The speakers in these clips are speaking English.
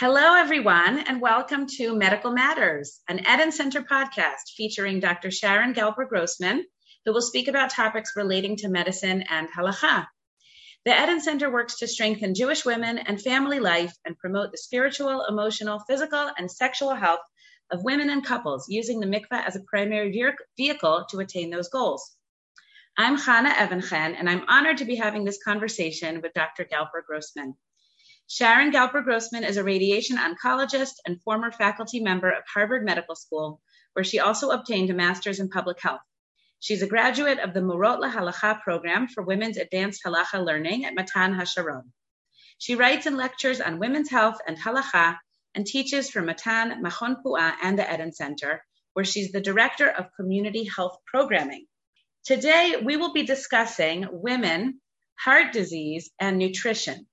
Hello, everyone, and welcome to Medical Matters, an Eden Center podcast featuring Dr. Sharon Galper Grossman, who will speak about topics relating to medicine and halacha. The Eden Center works to strengthen Jewish women and family life and promote the spiritual, emotional, physical, and sexual health of women and couples using the mikveh as a primary vehicle to attain those goals. I'm Chana Evenchen, and I'm honored to be having this conversation with Dr. Galper Grossman. Sharon Galper Grossman is a radiation oncologist and former faculty member of Harvard Medical School, where she also obtained a master's in public health. She's a graduate of the Murot LaHalacha program for women's advanced halacha learning at Matan HaSharon. She writes and lectures on women's health and halacha and teaches for Matan, Machon Puah, and the Eden Center, where she's the director of community health programming. Today, we will be discussing women, heart disease, and nutrition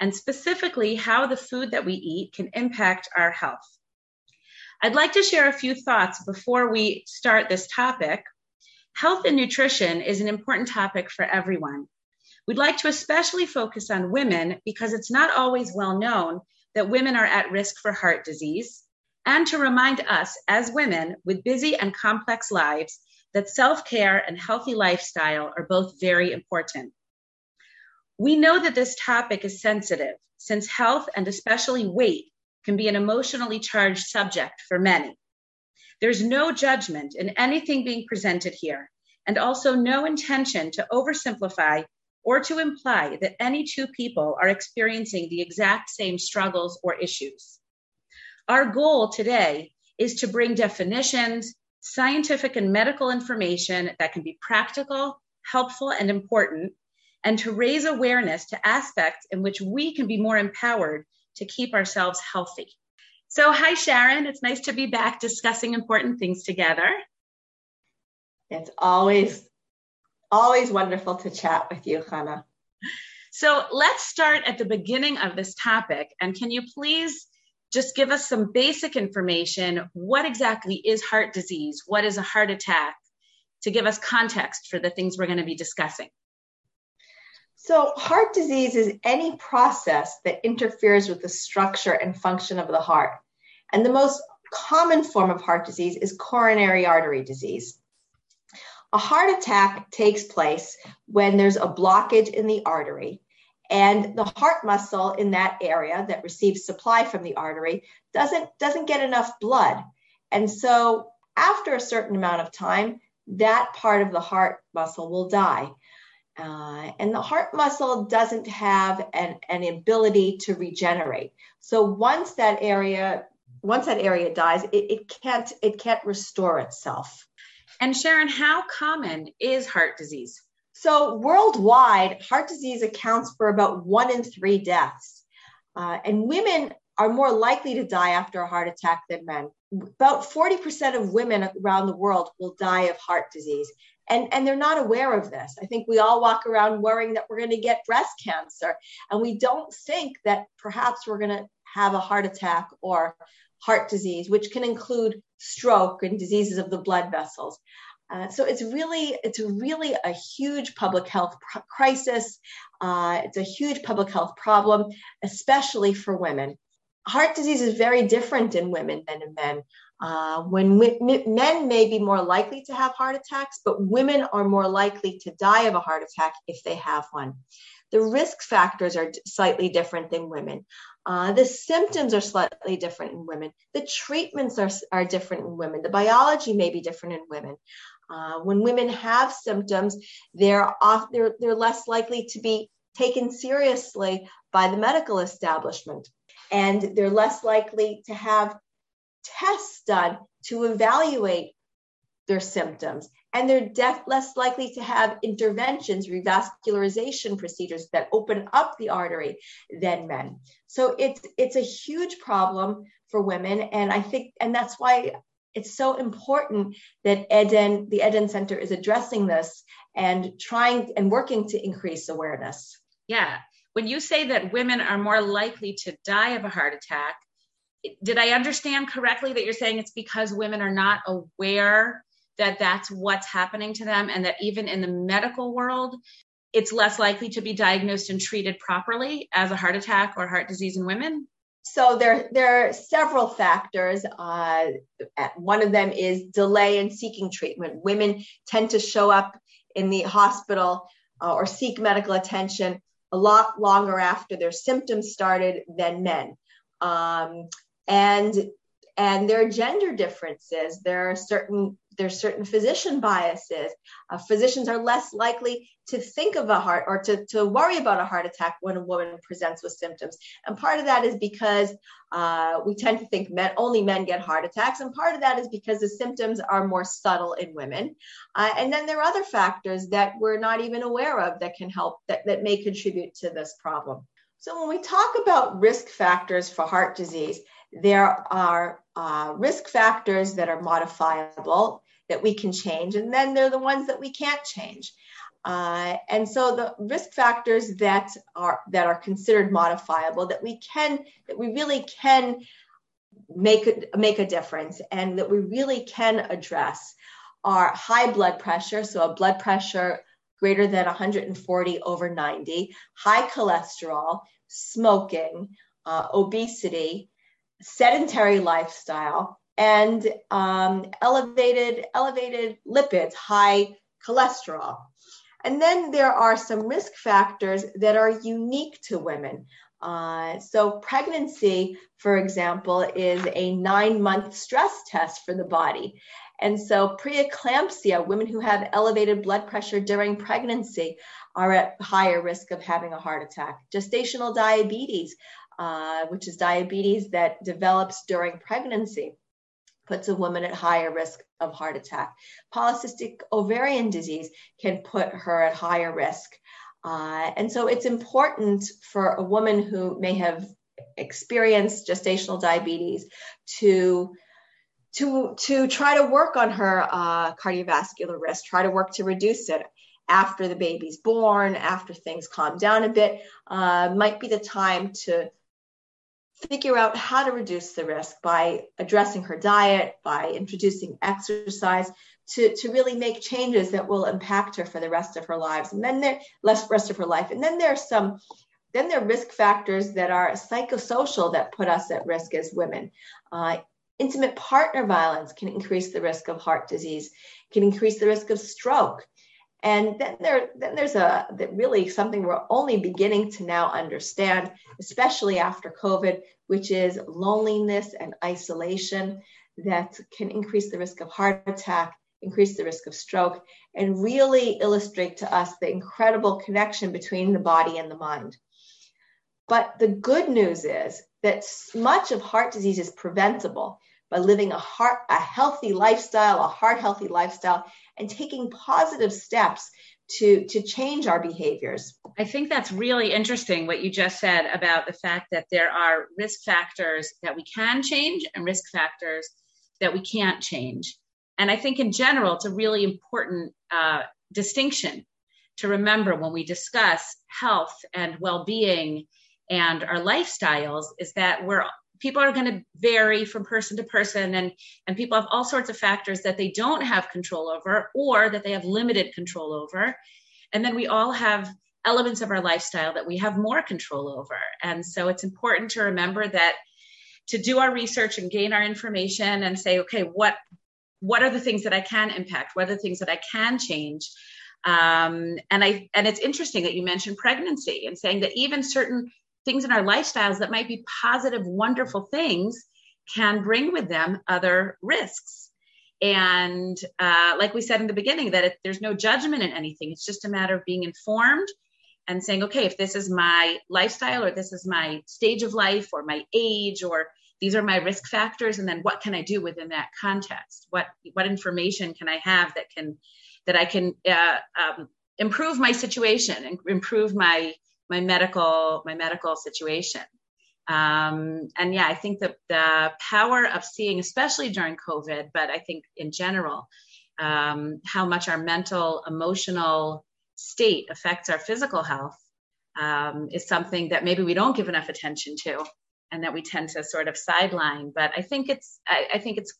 and specifically how the food that we eat can impact our health. I'd like to share a few thoughts before we start this topic. Health and nutrition is an important topic for everyone. We'd like to especially focus on women because it's not always well known that women are at risk for heart disease, and to remind us as women with busy and complex lives that self care and healthy lifestyle are both very important. We know that this topic is sensitive since health and especially weight can be an emotionally charged subject for many. There's no judgment in anything being presented here, and also no intention to oversimplify or to imply that any two people are experiencing the exact same struggles or issues. Our goal today is to bring definitions, scientific and medical information that can be practical, helpful, and important and to raise awareness to aspects in which we can be more empowered to keep ourselves healthy. So, hi, Sharon. It's nice to be back discussing important things together. It's always, always wonderful to chat with you, Chana. So, let's start at the beginning of this topic. And can you please just give us some basic information? What exactly is heart disease? What is a heart attack? To give us context for the things we're going to be discussing. So, heart disease is any process that interferes with the structure and function of the heart. And the most common form of heart disease is coronary artery disease. A heart attack takes place when there's a blockage in the artery, and the heart muscle in that area that receives supply from the artery doesn't, doesn't get enough blood. And so, after a certain amount of time, that part of the heart muscle will die. Uh, and the heart muscle doesn't have an, an ability to regenerate. So once that area once that area dies, it, it can't it can't restore itself. And Sharon, how common is heart disease? So worldwide, heart disease accounts for about one in three deaths, uh, and women are more likely to die after a heart attack than men. About 40% of women around the world will die of heart disease and and they're not aware of this. I think we all walk around worrying that we're going to get breast cancer and we don't think that perhaps we're going to have a heart attack or heart disease which can include stroke and diseases of the blood vessels. Uh, so it's really it's really a huge public health crisis. Uh, it's a huge public health problem especially for women. Heart disease is very different in women than in men uh, when men may be more likely to have heart attacks, but women are more likely to die of a heart attack if they have one. The risk factors are slightly different than women. Uh, the symptoms are slightly different in women. The treatments are, are different in women. The biology may be different in women. Uh, when women have symptoms, they're, off, they're, they're less likely to be taken seriously by the medical establishment. And they're less likely to have tests done to evaluate their symptoms. And they're def- less likely to have interventions, revascularization procedures that open up the artery than men. So it's it's a huge problem for women. And I think, and that's why it's so important that Eden, the Eden Center is addressing this and trying and working to increase awareness. Yeah. When you say that women are more likely to die of a heart attack, did I understand correctly that you're saying it's because women are not aware that that's what's happening to them and that even in the medical world, it's less likely to be diagnosed and treated properly as a heart attack or heart disease in women? So there, there are several factors. Uh, one of them is delay in seeking treatment. Women tend to show up in the hospital uh, or seek medical attention a lot longer after their symptoms started than men. Um, and and there are gender differences. There are certain there's certain physician biases. Uh, physicians are less likely to think of a heart or to, to worry about a heart attack when a woman presents with symptoms. And part of that is because uh, we tend to think men, only men get heart attacks. And part of that is because the symptoms are more subtle in women. Uh, and then there are other factors that we're not even aware of that can help, that, that may contribute to this problem. So when we talk about risk factors for heart disease, there are uh, risk factors that are modifiable that we can change, and then there are the ones that we can't change. Uh, and so the risk factors that are that are considered modifiable that we can that we really can make make a difference and that we really can address are high blood pressure, so a blood pressure greater than 140 over 90, high cholesterol, smoking, uh, obesity, sedentary lifestyle, and um, elevated elevated lipids, high cholesterol. And then there are some risk factors that are unique to women. Uh, so, pregnancy, for example, is a nine month stress test for the body. And so, preeclampsia, women who have elevated blood pressure during pregnancy are at higher risk of having a heart attack. Gestational diabetes, uh, which is diabetes that develops during pregnancy, puts a woman at higher risk of heart attack. Polycystic ovarian disease can put her at higher risk. Uh, and so it's important for a woman who may have experienced gestational diabetes to to to try to work on her uh, cardiovascular risk, try to work to reduce it after the baby's born, after things calm down a bit, uh, might be the time to figure out how to reduce the risk by addressing her diet, by introducing exercise to, to really make changes that will impact her for the rest of her lives. And then there less rest of her life. And then there's some then there are risk factors that are psychosocial that put us at risk as women. Uh, intimate partner violence can increase the risk of heart disease, can increase the risk of stroke. And then there, then there's a really something we're only beginning to now understand, especially after COVID, which is loneliness and isolation that can increase the risk of heart attack, increase the risk of stroke, and really illustrate to us the incredible connection between the body and the mind. But the good news is that much of heart disease is preventable by living a heart a healthy lifestyle, a heart healthy lifestyle, and taking positive steps to to change our behaviors. I think that's really interesting what you just said about the fact that there are risk factors that we can change and risk factors that we can't change. And I think in general, it's a really important uh, distinction to remember when we discuss health and well-being and our lifestyles is that we're people are going to vary from person to person and and people have all sorts of factors that they don't have control over or that they have limited control over. And then we all have elements of our lifestyle that we have more control over. And so it's important to remember that to do our research and gain our information and say okay what what are the things that i can impact? What are the things that i can change? Um, and i and it's interesting that you mentioned pregnancy and saying that even certain things in our lifestyles that might be positive, wonderful things can bring with them other risks. And uh, like we said in the beginning, that it, there's no judgment in anything. It's just a matter of being informed and saying, okay, if this is my lifestyle or this is my stage of life or my age or these are my risk factors, and then what can I do within that context? What what information can I have that can that I can uh, um, improve my situation and improve my my medical my medical situation. Um, and yeah, I think that the power of seeing, especially during COVID, but I think in general, um, how much our mental, emotional state affects our physical health um, is something that maybe we don't give enough attention to, and that we tend to sort of sideline. But I think it's I, I think it's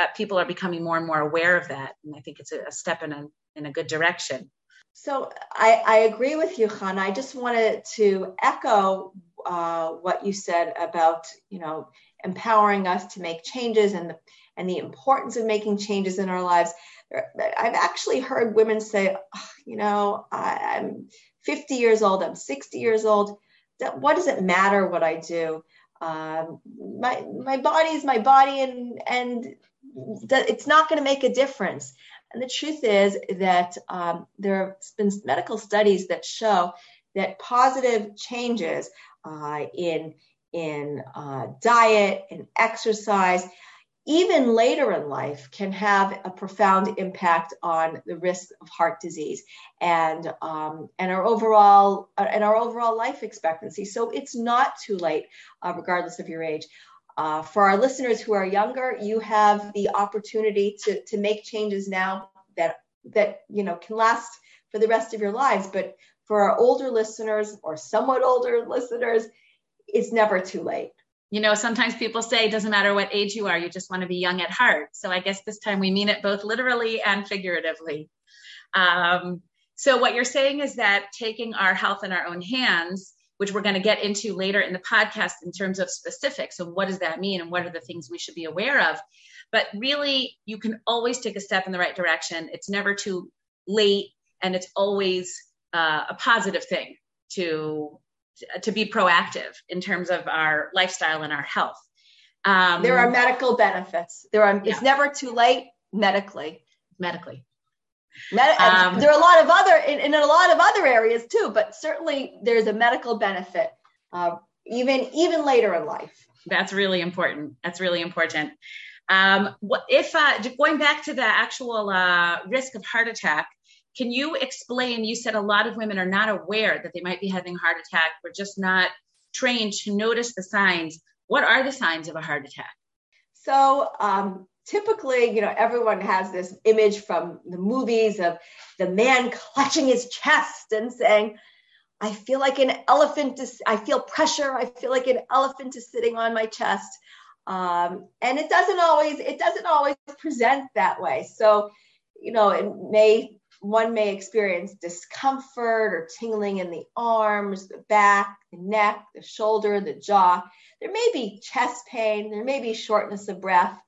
uh, people are becoming more and more aware of that, and I think it's a, a step in a in a good direction. So I, I agree with you, Chana. I just wanted to echo uh, what you said about you know empowering us to make changes and the, and the importance of making changes in our lives. I've actually heard women say, oh, you know, I, I'm 50 years old, I'm 60 years old. What does it matter what I do? Um, my my body is my body, and and it's not going to make a difference. And the truth is that um, there have been medical studies that show that positive changes uh, in in uh, diet and exercise, even later in life, can have a profound impact on the risk of heart disease and um, and our overall uh, and our overall life expectancy. So it's not too late, uh, regardless of your age. Uh, for our listeners who are younger, you have the opportunity to, to make changes now that that you know can last for the rest of your lives. But for our older listeners or somewhat older listeners, it's never too late. You know, sometimes people say it doesn't matter what age you are, you just want to be young at heart. So I guess this time we mean it both literally and figuratively. Um, so what you're saying is that taking our health in our own hands which we're going to get into later in the podcast in terms of specifics and what does that mean and what are the things we should be aware of. But really, you can always take a step in the right direction. It's never too late, and it's always uh, a positive thing to to be proactive in terms of our lifestyle and our health. Um, there are medical benefits. There are. Yeah. It's never too late medically. Medically. Um, there are a lot of other in, in, a lot of other areas too, but certainly there's a medical benefit uh, even even later in life. That's really important. That's really important. Um, what if uh, going back to the actual uh, risk of heart attack? Can you explain? You said a lot of women are not aware that they might be having a heart attack. We're just not trained to notice the signs. What are the signs of a heart attack? So um, typically, you know, everyone has this image from the movies of the man clutching his chest and saying, I feel like an elephant is, I feel pressure. I feel like an elephant is sitting on my chest. Um, and it doesn't always, it doesn't always present that way. So, you know, it may, one may experience discomfort or tingling in the arms, the back, the neck, the shoulder, the jaw. There may be chest pain. There may be shortness of breath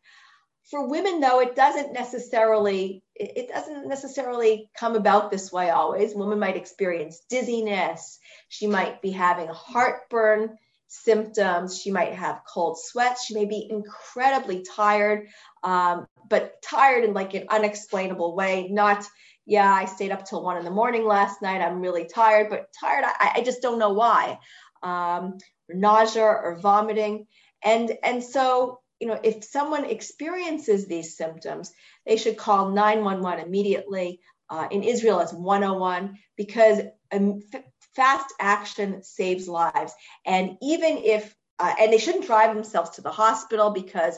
for women though it doesn't necessarily it doesn't necessarily come about this way always. Women might experience dizziness. She might be having heartburn symptoms. She might have cold sweats. She may be incredibly tired um, but tired in like an unexplainable way. Not yeah i stayed up till one in the morning last night. I'm really tired but tired i, I just don't know why. Um, nausea or vomiting. And and so you know, if someone experiences these symptoms, they should call 911 immediately. Uh, in Israel, it's 101 because um, f- fast action saves lives. And even if, uh, and they shouldn't drive themselves to the hospital because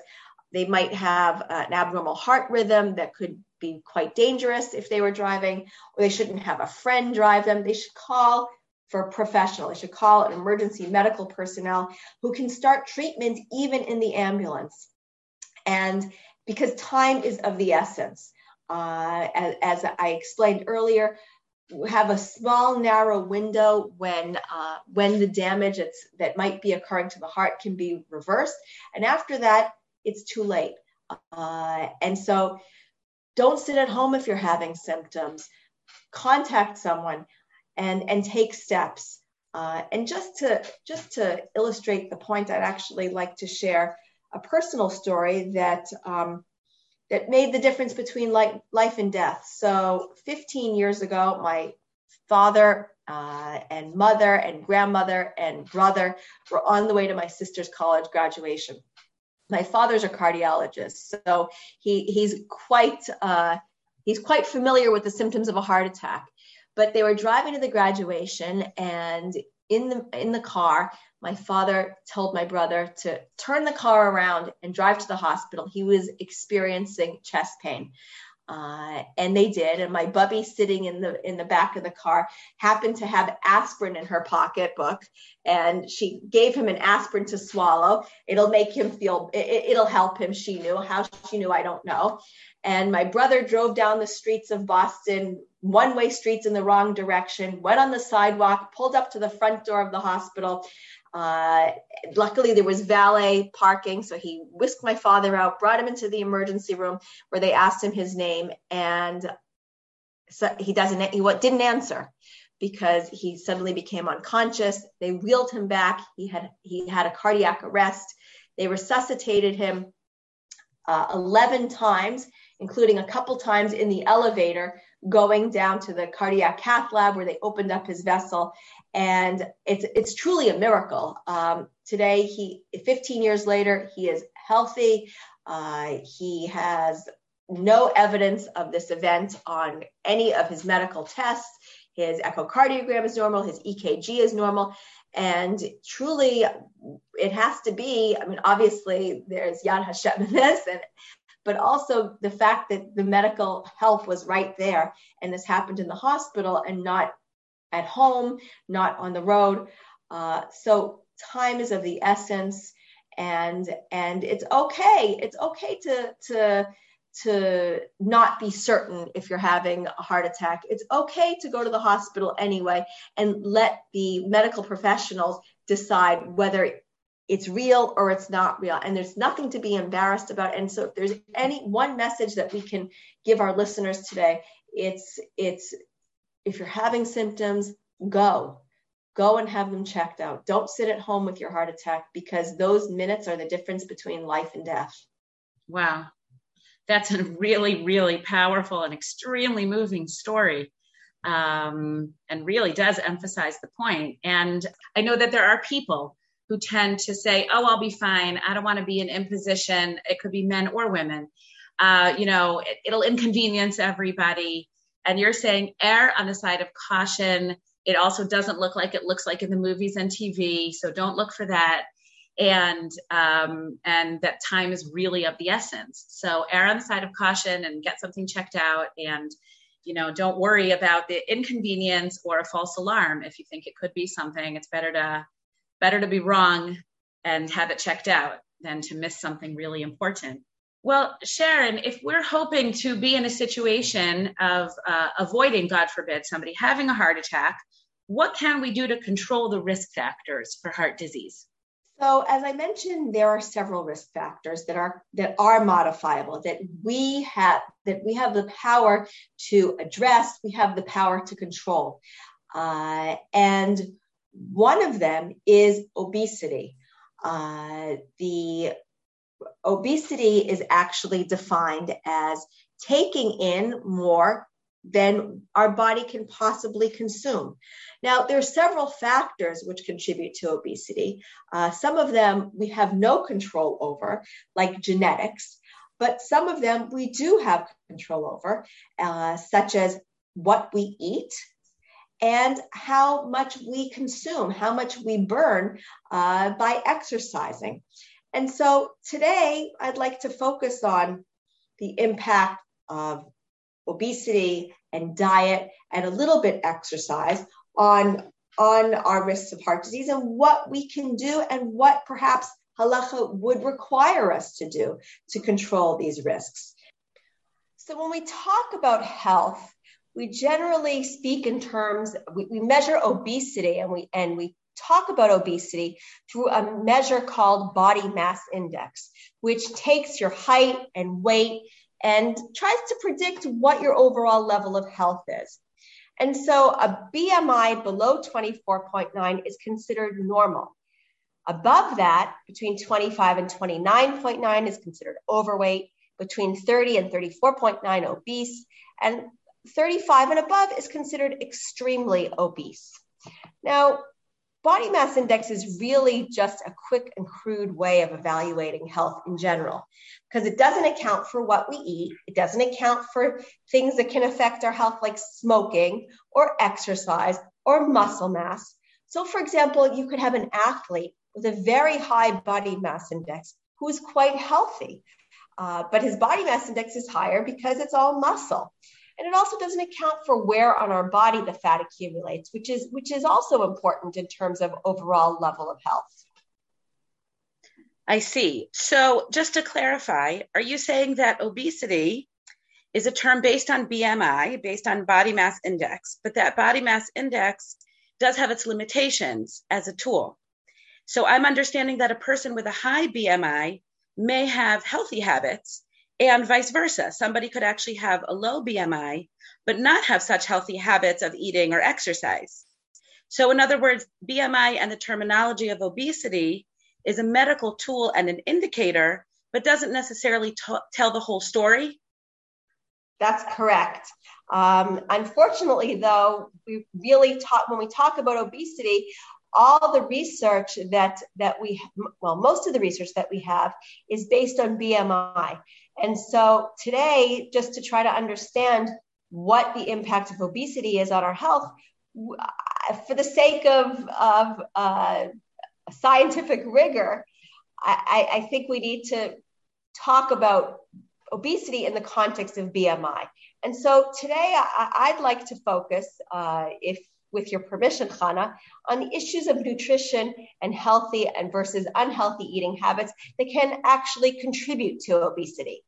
they might have uh, an abnormal heart rhythm that could be quite dangerous if they were driving, or they shouldn't have a friend drive them. They should call for professional. They should call an emergency medical personnel who can start treatment even in the ambulance. And because time is of the essence, uh, as, as, I explained earlier, we have a small narrow window when uh, when the damage that might be occurring to the heart can be reversed, and after that, it's too late. Uh, and so, don't sit at home if you're having symptoms. Contact someone and and take steps. Uh, and just to just to illustrate the point, I'd actually like to share a personal story that um, that made the difference between like life and death. So 15 years ago, my father uh, and mother and grandmother and brother were on the way to my sister's college graduation. My father's a cardiologist, so he he's quite uh, he's quite familiar with the symptoms of a heart attack but they were driving to the graduation and in the in the car my father told my brother to turn the car around and drive to the hospital. He was experiencing chest pain uh, and they did. And my bubby sitting in the in the back of the car happened to have aspirin in her pocketbook. And she gave him an aspirin to swallow. It'll make him feel it, it'll help him. She knew. How she knew i don't know. And my brother drove down the streets of Boston, one way streets in the wrong direction, went on the sidewalk, pulled up to the front door of the hospital. Uh, luckily, there was valet parking, so he whisked my father out, brought him into the emergency room where they asked him his name, and so he doesn't he didn't answer because he suddenly became unconscious. They wheeled him back. He had he had a cardiac arrest. They resuscitated him uh, 11 times, including a couple times in the elevator, going down to the cardiac cath lab where they opened up his vessel. And it's it's truly a miracle. Um, today, he 15 years later, he is healthy. Uh, he has no evidence of this event on any of his medical tests. His echocardiogram is normal, his EKG is normal. And truly, it has to be, I mean, obviously, there's Yad Hashem in this, and, but also the fact that the medical health was right there. And this happened in the hospital and not at home, not on the road. Uh, so time is of the essence and and it's okay it's okay to to to not be certain if you're having a heart attack. It's okay to go to the hospital anyway and let the medical professionals decide whether it's real or it's not real. And there's nothing to be embarrassed about. And so if there's any one message that we can give our listeners today, it's it's if you're having symptoms, go. Go and have them checked out. Don't sit at home with your heart attack because those minutes are the difference between life and death. Wow that's a really, really powerful and extremely moving story. Um, and really does emphasize the point. And I know that there are people who tend to say, "Oh, I'll be fine. I don't want to be an imposition." It could be men or women. Uh, you know, it, it'll inconvenience everybody. And you're saying err on the side of caution. It also doesn't look like it looks like in the movies and TV, so don't look for that and um, and that time is really of the essence. So err on the side of caution and get something checked out, and you know don't worry about the inconvenience or a false alarm if you think it could be something. It's better to better to be wrong and have it checked out than to miss something really important. Well, Sharon, if we're hoping to be in a situation of uh, avoiding, God forbid, somebody having a heart attack, what can we do to control the risk factors for heart disease? So, as I mentioned, there are several risk factors that are that are modifiable that we have that we have the power to address. We have the power to control, uh, and one of them is obesity. Uh, the obesity is actually defined as taking in more than our body can possibly consume. Now, there are several factors which contribute to obesity. Uh, some of them we have no control over, like genetics, but some of them we do have control over, uh, such as what we eat and how much we consume, how much we burn uh, by exercising. And so today, I'd like to focus on the impact of obesity and diet and a little bit exercise on on our risks of heart disease and what we can do and what perhaps halacha would require us to do to control these risks. So when we talk about health, we generally speak in terms we, we measure obesity and we and we talk about obesity through a measure called body mass index, which takes your height and weight and tries to predict what your overall level of health is. And so a BMI below 24.9 is considered normal. Above that, between 25 and 29.9 is considered overweight, between 30 and 34.9 obese, and 35 and above is considered extremely obese. Now, body mass index is really just a quick and crude way of evaluating health in general because it doesn't account for what we eat. It doesn't account for things that can affect our health, like smoking or exercise or muscle mass. So, for example, you could have an athlete with a very high body mass index who is quite healthy, uh, but his body mass index is higher because it's all muscle and it also doesn't account for where on our body the fat accumulates, which is which is also important in terms of overall level of health. I see. So, just to clarify, are you saying that obesity is a term based on BMI, based on body mass index, but that body mass index does have its limitations as a tool. So I'm understanding that a person with a high BMI may have healthy habits and vice versa. Somebody could actually have a low BMI, but not have such healthy habits of eating or exercise. So, in other words, BMI and the terminology of obesity is a medical tool and an indicator, but doesn't necessarily t- tell the whole story. That's correct. Um, unfortunately, though, we really talk when we talk about obesity, all the research that that we well, most of the research that we have is based on BMI. And so today, just to try to understand what the impact of obesity is on our health, for the sake of, of uh, scientific rigor, I, I think we need to talk about obesity in the context of BMI. And so today I, would like to focus, uh, if with your permission, Chana, on the issues of nutrition and healthy and versus unhealthy eating habits that can actually contribute to obesity.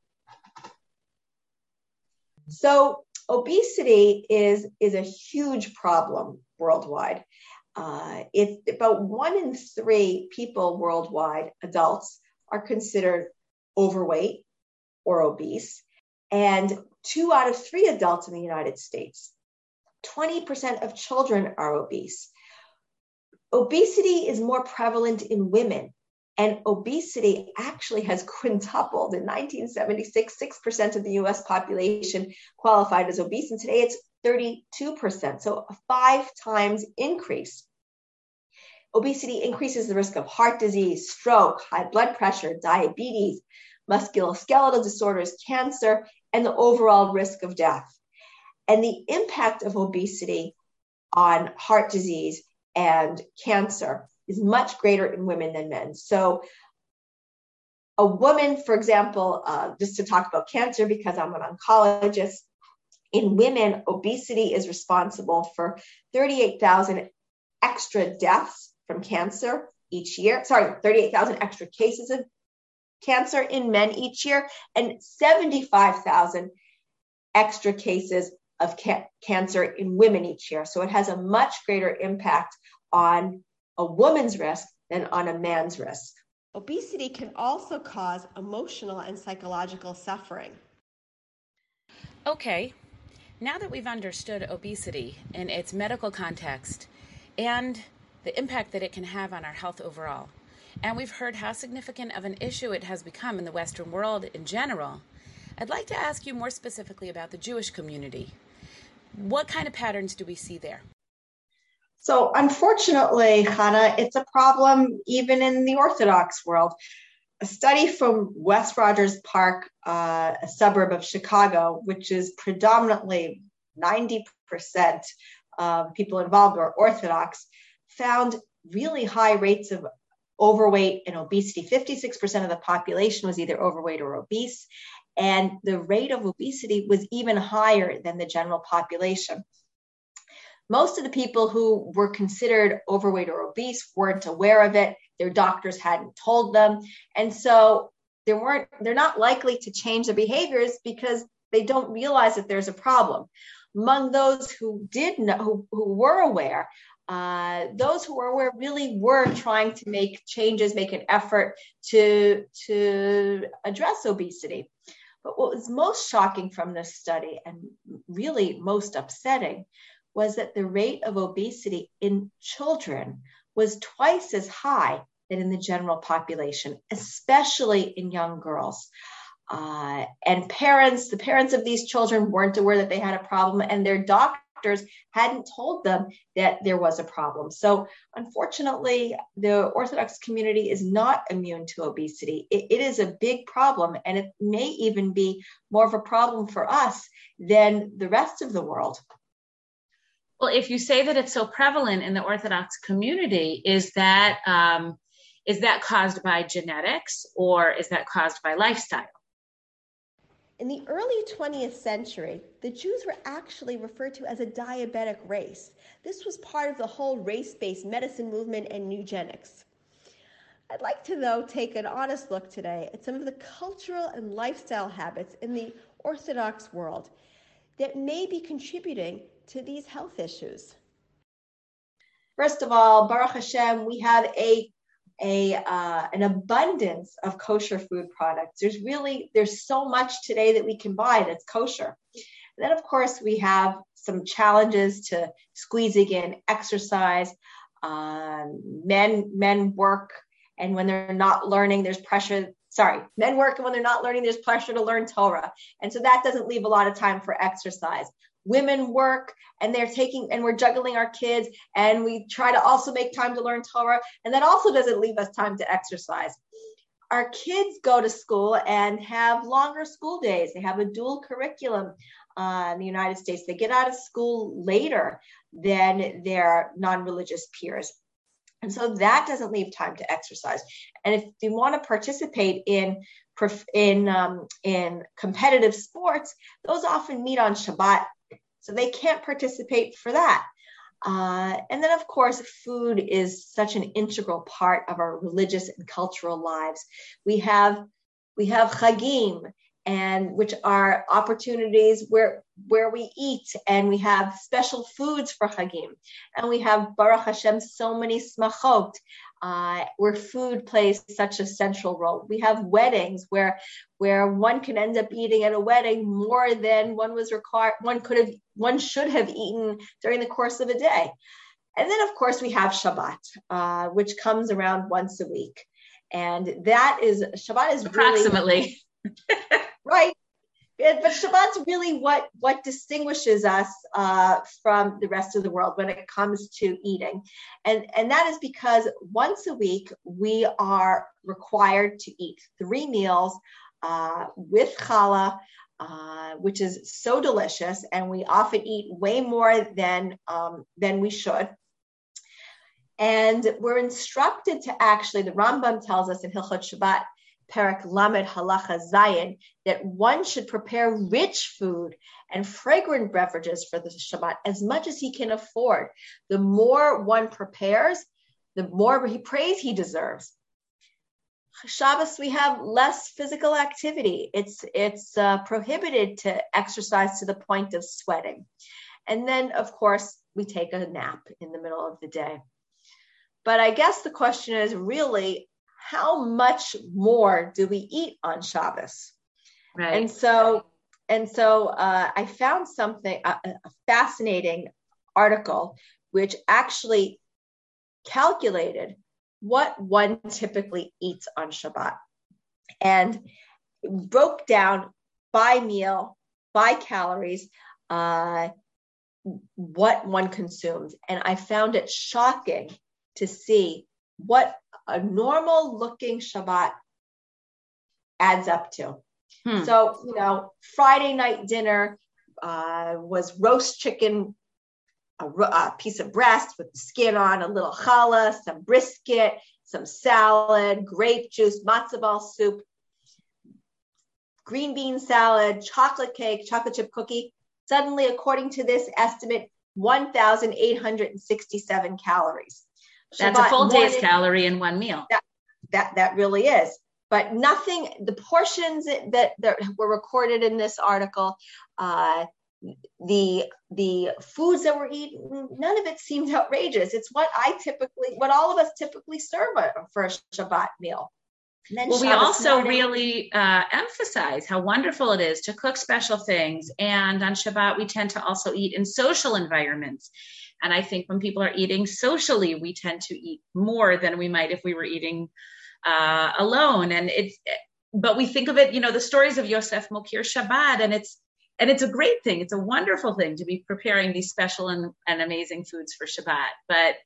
So obesity is, is a huge problem worldwide. Uh, it's about one in three people worldwide, adults, are considered overweight or obese, and two out of three adults in the United States. 20% of children are obese. Obesity is more prevalent in women, and obesity actually has quintupled. In 1976, 6% of the US population qualified as obese, and today it's 32%, so a five times increase. Obesity increases the risk of heart disease, stroke, high blood pressure, diabetes, musculoskeletal disorders, cancer, and the overall risk of death. And the impact of obesity on heart disease and cancer is much greater in women than men. So, a woman, for example, uh, just to talk about cancer, because I'm an oncologist, in women, obesity is responsible for 38,000 extra deaths from cancer each year. Sorry, 38,000 extra cases of cancer in men each year, and 75,000 extra cases of ca- cancer in women each year. So it has a much greater impact on a woman's risk than on a man's risk. Obesity can also cause emotional and psychological suffering. Okay, now that we've understood obesity in its medical context and the impact that it can have on our health overall, and we've heard how significant of an issue it has become in the Western world in general, I'd like to ask you more specifically about the Jewish community. What kind of patterns do we see there? So, unfortunately, Chana, it's a problem even in the Orthodox world a study from West Rogers Park, uh, a suburb of Chicago, which is predominantly 90% of people involved are Orthodox, found really high rates of overweight and obesity. 56% of the population was either overweight or obese, and the rate of obesity was even higher than the general population. Most of the people who were considered overweight or obese weren't aware of it. Their doctors hadn't told them. And so they weren't they're not likely to change their behaviors because they don't realize that there's a problem. Among those who did know who, who were aware uh, those who were aware really were trying to make changes make an effort to to address obesity. But what was most shocking from this study and really most upsetting was that the rate of obesity in children was twice as high than in the general population, especially in young girls. Uh, and parents, the parents of these children weren't aware that they had a problem, and their doctors hadn't told them that there was a problem. So, unfortunately, the Orthodox community is not immune to obesity. it, it is a big problem, and it may even be more of a problem for us than the rest of the world. Well, if you say that it's so prevalent in the Orthodox community, is that um, is that caused by genetics or is that caused by lifestyle? In the early 20th century, the Jews were actually referred to as a diabetic race. This was part of the whole race based medicine movement and eugenics. I'd like to, though, take an honest look today at some of the cultural and lifestyle habits in the Orthodox world that may be contributing to these health issues? First of all, Baruch Hashem, we have a a uh, an abundance of kosher food products. There's really there's so much today that we can buy that's kosher. And then of course we have some challenges to squeezing in exercise. Um, men men work, and when they're not learning, there's pressure. Sorry, men work, and when they're not learning, there's pressure to learn Torah, and so that doesn't leave a lot of time for exercise women work and they're taking and we're juggling our kids and we try to also make time to learn Torah and that also doesn't leave us time to exercise. Our kids go to school and have longer school days. They have a dual curriculum uh, in the United States. They get out of school later than their non-religious peers. And so that doesn't leave time to exercise. And if you want to participate in in um, in competitive sports, those often meet on Shabbat so they can't participate for that. Uh, and then, of course, food is such an integral part of our religious and cultural lives. We have we have chagim, and which are opportunities where where we eat, and we have special foods for chagim, and we have Baruch Hashem so many smachot, uh, where food plays such a central role. We have weddings where where one can end up eating at a wedding more than one was required one could have one should have eaten during the course of a day. And then of course we have Shabbat, uh, which comes around once a week. And that is Shabbat is approximately really, but Shabbat's really what what distinguishes us uh, from the rest of the world when it comes to eating, and and that is because once a week we are required to eat three meals uh, with challah, uh, which is so delicious, and we often eat way more than um, than we should. And we're instructed to actually, the Rambam tells us in Hilchot Shabbat Perek Lamed Halacha Zayin, that one should prepare rich food and fragrant beverages for the Shabbat as much as he can afford. The more one prepares, the more he praise he deserves. Shabbos, we have less physical activity. It's it's uh, prohibited to exercise to the point of sweating, and then of course we take a nap in the middle of the day. But I guess the question is really how much more do we eat on Shabbos? Right. And so, and so uh, I found something, a, a fascinating article, which actually calculated what one typically eats on Shabbat and broke down by meal, by calories, uh, what one consumes. And I found it shocking to see what a normal looking Shabbat adds up to. Hmm. So, you know, Friday night dinner uh, was roast chicken, a, a, piece of breast with the skin on, a little challah, some brisket, some salad, grape juice, matzo ball soup, green bean salad, chocolate cake, chocolate chip cookie. Suddenly, according to this estimate, 1,867 calories. That's a full day's calorie in one meal. That, that that really is. But nothing. The portions that that were recorded in this article, uh, the the foods that were eaten, none of it seems outrageous. It's what I typically, what all of us typically serve for a Shabbat meal. Well, we also morning. really uh, emphasize how wonderful it is to cook special things. And on Shabbat, we tend to also eat in social environments. And I think when people are eating socially, we tend to eat more than we might if we were eating uh, alone. And it's, but we think of it, you know, the stories of Yosef Mokir Shabbat, and it's, and it's a great thing. It's a wonderful thing to be preparing these special and, and amazing foods for Shabbat. But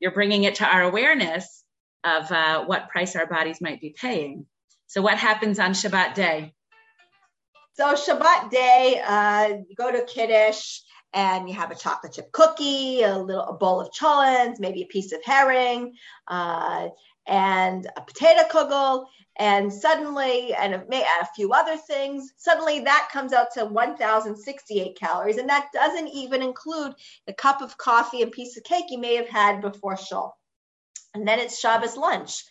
you're bringing it to our awareness of uh, what price our bodies might be paying. So, what happens on Shabbat day? So, Shabbat day, uh, go to Kiddush and you have a chocolate chip cookie, a little a bowl of cholents, maybe a piece of herring, uh, and a potato kugel, and suddenly, and a, a few other things, suddenly that comes out to 1,068 calories, and that doesn't even include the cup of coffee and piece of cake you may have had before shul. And then it's Shabbos lunch.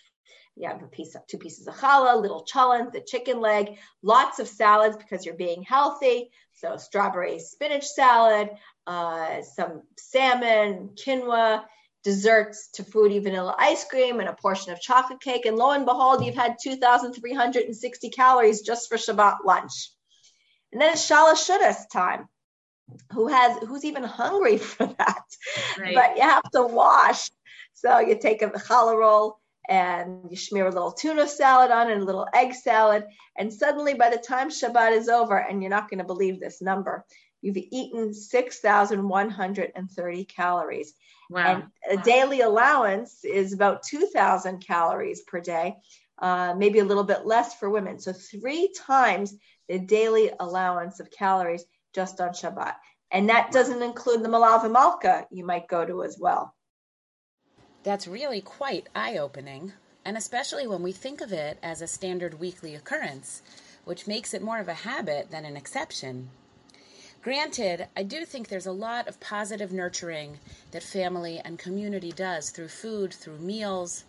You have a piece of, two pieces of challah, little cholent, the chicken leg, lots of salads because you're being healthy. So strawberry spinach salad, uh, some salmon, quinoa, desserts to fruity vanilla ice cream, and a portion of chocolate cake. And lo and behold, you've had 2,360 calories just for Shabbat lunch. And then it's Shalosh Seudos time. Who has who's even hungry for that? Right. But you have to wash. So you take a challah roll and you smear a little tuna salad on and a little egg salad. And suddenly, by the time Shabbat is over, and you're not going to believe this number, you've eaten 6,130 calories. Wow. And a wow. daily allowance is about 2,000 calories per day, uh, maybe a little bit less for women. So, three times the daily allowance of calories just on Shabbat. And that doesn't include the Melave Malka you might go to as well. That's really quite eye opening, and especially when we think of it as a standard weekly occurrence, which makes it more of a habit than an exception. Granted, I do think there's a lot of positive nurturing that family and community does through food, through meals.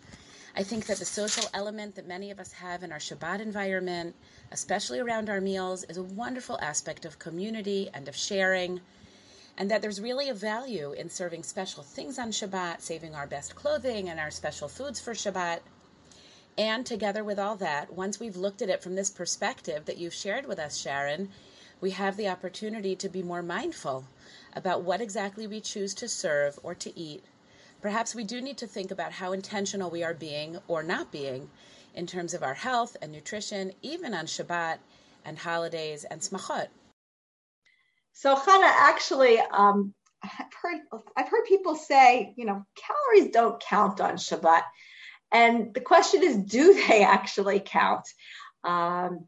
I think that the social element that many of us have in our Shabbat environment, especially around our meals, is a wonderful aspect of community and of sharing and that there's really a value in serving special things on Shabbat, saving our best clothing and our special foods for Shabbat. And together with all that, once we've looked at it from this perspective that you've shared with us, Sharon, we have the opportunity to be more mindful about what exactly we choose to serve or to eat. Perhaps we do need to think about how intentional we are being or not being in terms of our health and nutrition, even on Shabbat and holidays and smachot. So Chana, actually, um, I've heard I've heard people say, you know, calories don't count on Shabbat, and the question is, do they actually count? Um,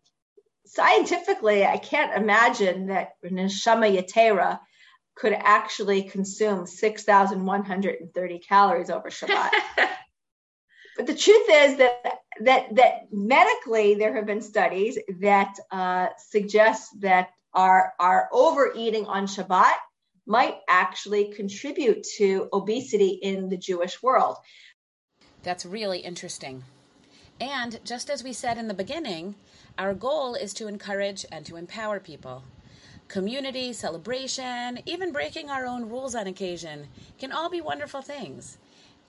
scientifically, I can't imagine that neshama yatera could actually consume 6,130 calories over Shabbat. but the truth is that that that medically there have been studies that uh, suggest that our, our overeating on Shabbat might actually contribute to obesity in the Jewish world. That's really interesting. And just as we said in the beginning, our goal is to encourage and to empower people. Community, celebration, even breaking our own rules on occasion can all be wonderful things.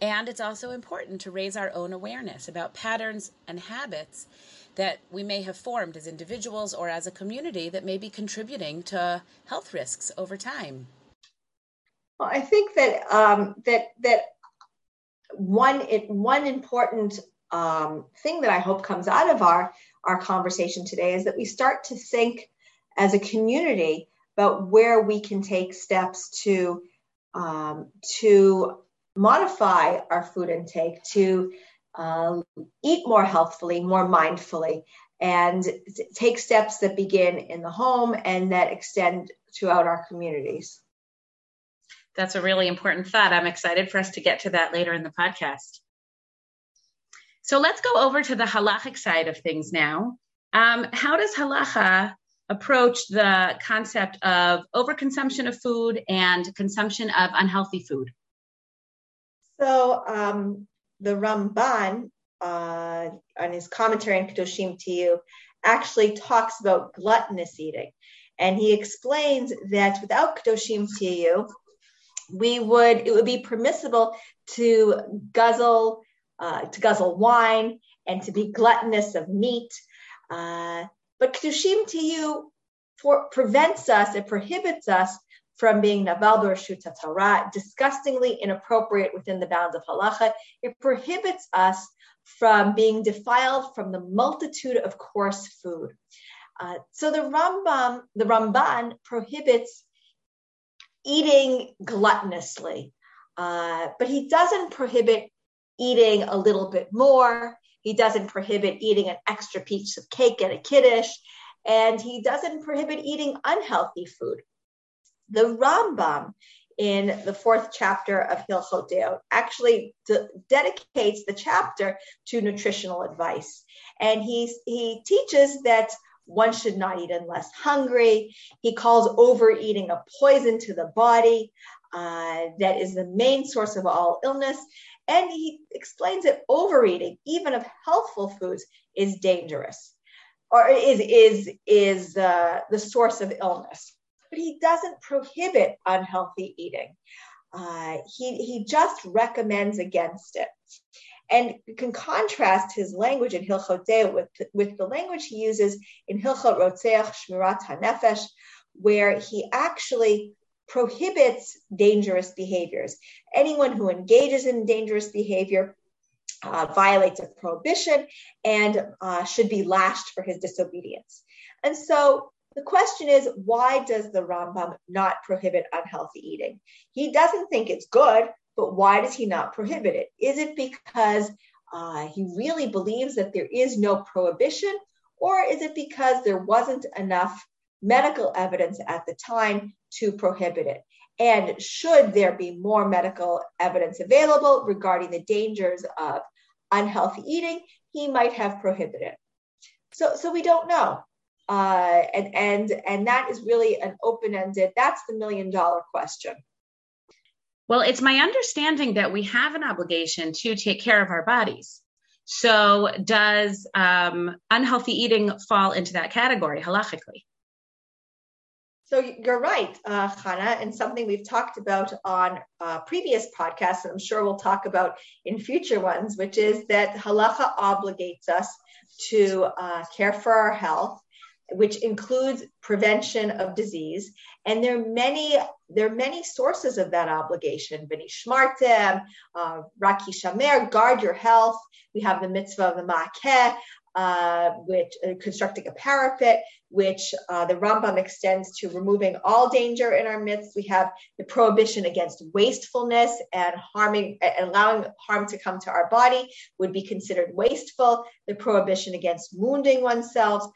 And it's also important to raise our own awareness about patterns and habits that we may have formed as individuals or as a community that may be contributing to health risks over time? Well, I think that um, that that one it, one important um, thing that I hope comes out of our our conversation today is that we start to think as a community about where we can take steps to um, to modify our food intake to uh, eat more healthfully, more mindfully, and take steps that begin in the home and that extend throughout our communities. That's a really important thought. I'm excited for us to get to that later in the podcast. So let's go over to the halachic side of things now. Um, how does halacha approach the concept of overconsumption of food and consumption of unhealthy food? So, um, the Ramban uh, on his commentary on Kedoshim Tihyu actually talks about gluttonous eating. And he explains that without Kedoshim Tihyu, we would, it would be permissible to guzzle, uh, to guzzle wine and to be gluttonous of meat. Uh, but Kedoshim Tihyu prevents us, it prohibits us from being Naval Shuta Torah, disgustingly inappropriate within the bounds of halacha. It prohibits us from being defiled from the multitude of coarse food. Uh, so the Rambam, the Ramban prohibits eating gluttonously, uh, but he doesn't prohibit eating a little bit more. He doesn't prohibit eating an extra piece of cake at a kiddush, and he doesn't prohibit eating unhealthy food. The Rambam in the fourth chapter of Hilchot Deot actually de- dedicates the chapter to nutritional advice. And he, he teaches that one should not eat unless hungry. He calls overeating a poison to the body. Uh, that is the main source of all illness. And he explains that overeating, even of healthful foods, is dangerous or is, is, is uh, the source of illness. But he doesn't prohibit unhealthy eating. Uh, he, he just recommends against it. And you can contrast his language in Hilchot Deot with, with the language he uses in Hilchot Rotzeach Shmirat HaNefesh, where he actually prohibits dangerous behaviors. Anyone who engages in dangerous behavior uh, violates a prohibition and uh, should be lashed for his disobedience. And so the question is, why does the Rambam not prohibit unhealthy eating? He doesn't think it's good, but why does he not prohibit it? Is it because uh, he really believes that there is no prohibition, or is it because there wasn't enough medical evidence at the time to prohibit it? And should there be more medical evidence available regarding the dangers of unhealthy eating, he might have prohibited it. So, so we don't know. Uh, and and and that is really an open-ended. That's the million dollar question. Well, it's my understanding that we have an obligation to take care of our bodies. So, does um, unhealthy eating fall into that category halachically? So you're right, uh, Chana, and something we've talked about on uh, previous podcasts, and I'm sure we'll talk about in future ones, which is that halacha obligates us to uh, care for our health which includes prevention of disease. And there are many, there are many sources of that obligation. Benishmartem, uh, Rak Hishamer, guard your health. We have the mitzvah of the Ma'akeh, uh, which uh, constructing a parapet, which uh, the Rambam extends to removing all danger in our midst. We have the prohibition against wastefulness and harming and allowing harm to come to our body would be considered wasteful. The prohibition against wounding oneself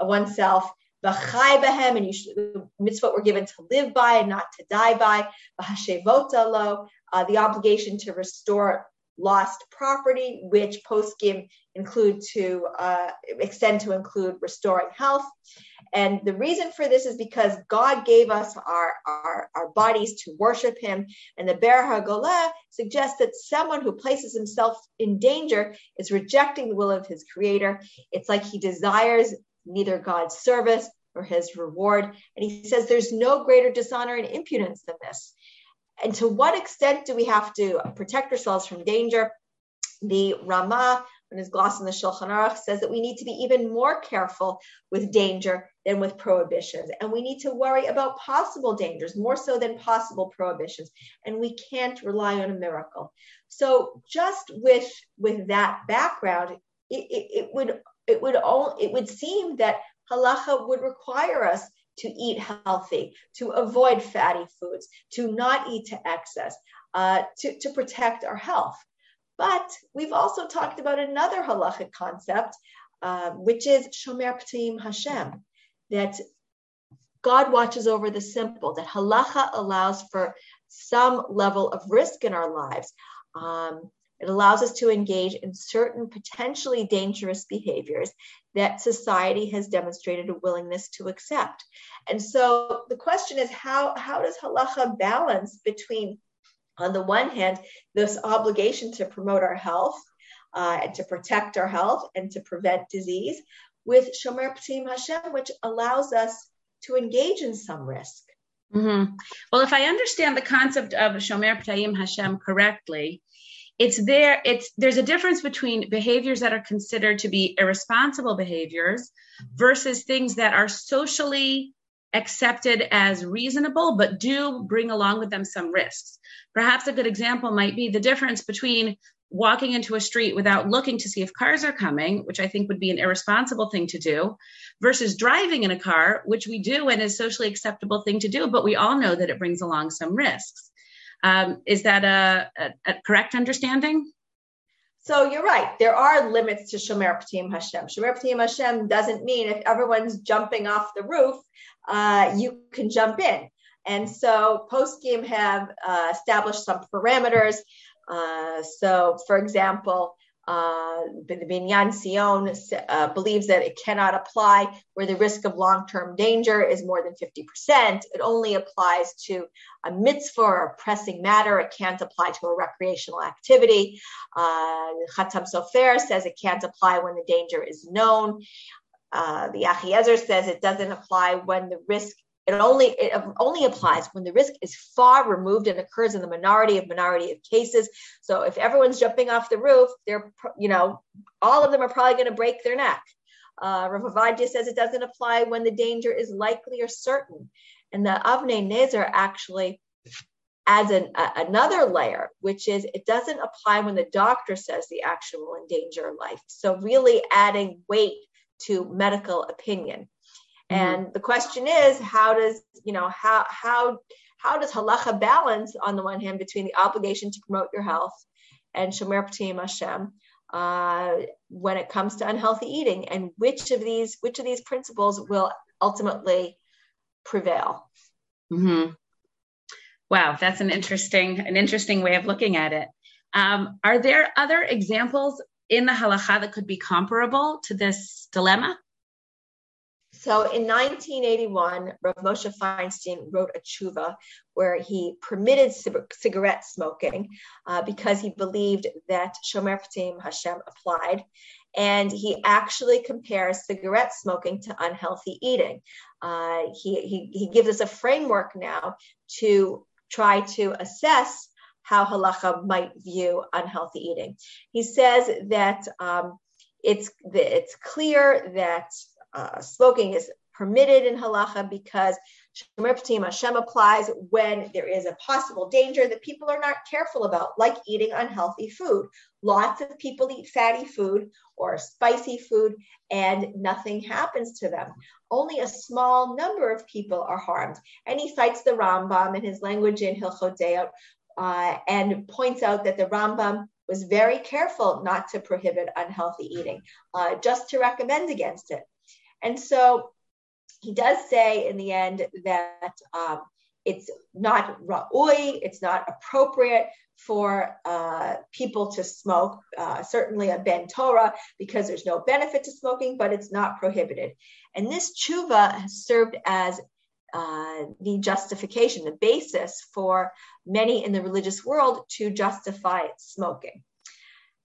oneself. V'chai behem, and you should, the mitzvot we're given to live by and not to die by. V'hashevota lo, uh, the obligation to restore lost property, which poskim include to uh, extend to include restoring health. And the reason for this is because God gave us our, our, our bodies to worship Him. And the Be'er HaGolah suggests that someone who places himself in danger is rejecting the will of his creator. It's like he desires neither God's service nor his reward. And he says there's no greater dishonor and impudence than this. And to what extent do we have to protect ourselves from danger? The Rama, in his gloss on the Shulchan Aruch, says that we need to be even more careful with danger than with prohibitions. And we need to worry about possible dangers more so than possible prohibitions. And we can't rely on a miracle. So just with, with that background, it, it, it would it would all it would seem that halacha would require us to eat healthy, to avoid fatty foods, to not eat to excess, uh, to, to protect our health. But we've also talked about another halachic concept, uh, which is shomer p'tim Hashem, that God watches over the simple, that halacha allows for some level of risk in our lives. Um, it allows us to engage in certain potentially dangerous behaviors that society has demonstrated a willingness to accept. And so the question is how, how does halacha balance between, on the one hand, this obligation to promote our health uh, and to protect our health and to prevent disease, with Shomer P'tayim Hashem, which allows us to engage in some risk? Mm-hmm. Well, if I understand the concept of Shomer P'tayim Hashem correctly, it's there it's there's a difference between behaviors that are considered to be irresponsible behaviors versus things that are socially accepted as reasonable but do bring along with them some risks. Perhaps a good example might be the difference between walking into a street without looking to see if cars are coming which i think would be an irresponsible thing to do versus driving in a car which we do and is socially acceptable thing to do but we all know that it brings along some risks is that a, correct understanding? So you're right. There are limits to Shomer P'tayim Hashem. Shomer P'tayim Hashem doesn't mean if everyone's jumping off the roof, uh, you can jump in. And so poskim have uh, established some parameters. Uh, so, for example, Uh, Binyan Sion uh, believes that it cannot apply where the risk of long-term danger is more than 50%. It only applies to a mitzvah or a pressing matter. It can't apply to a recreational activity. Uh, Chatam Sofer says it can't apply when the danger is known. Uh, the Achiezer says it doesn't apply when the risk it only it only applies when the risk is far removed and occurs in the minority of minority of cases. So if everyone's jumping off the roof, they're you know all of them are probably going to break their neck. Uh, Rav Ovadia says it doesn't apply when the danger is likely or certain, and the Avnei Nezer actually adds an, a, another layer, which is it doesn't apply when the doctor says the action will endanger life. So really adding weight to medical opinion. Mm-hmm. And the question is, how does you know how how how does halacha balance on the one hand between the obligation to promote your health and shomer p'tim Hashem uh, when it comes to unhealthy eating, and which of these which of these principles will ultimately prevail? Mm-hmm. Wow, that's an interesting an interesting way of looking at it. Um, are there other examples in the halacha that could be comparable to this dilemma? So in 1981, Rav Moshe Feinstein wrote a tshuva where he permitted cigarette smoking uh, because he believed that Shomer P'tim Hashem applied. And he actually compares cigarette smoking to unhealthy eating. Uh, he, he, he gives us a framework now to try to assess how halacha might view unhealthy eating. He says that um, it's, it's clear that uh, smoking is permitted in halacha because Shomer P'tim Hashem applies when there is a possible danger that people are not careful about, like eating unhealthy food. Lots of people eat fatty food or spicy food and nothing happens to them. Only a small number of people are harmed. And he cites the Rambam in his language in Hilchot Deot uh, and points out that the Rambam was very careful not to prohibit unhealthy eating, uh, just to recommend against it. And so he does say in the end that um, it's not ra'ui, it's not appropriate for uh, people to smoke, uh, certainly a ben Torah, because there's no benefit to smoking, but it's not prohibited. And this tshuva has served as uh, the justification, the basis for many in the religious world to justify smoking.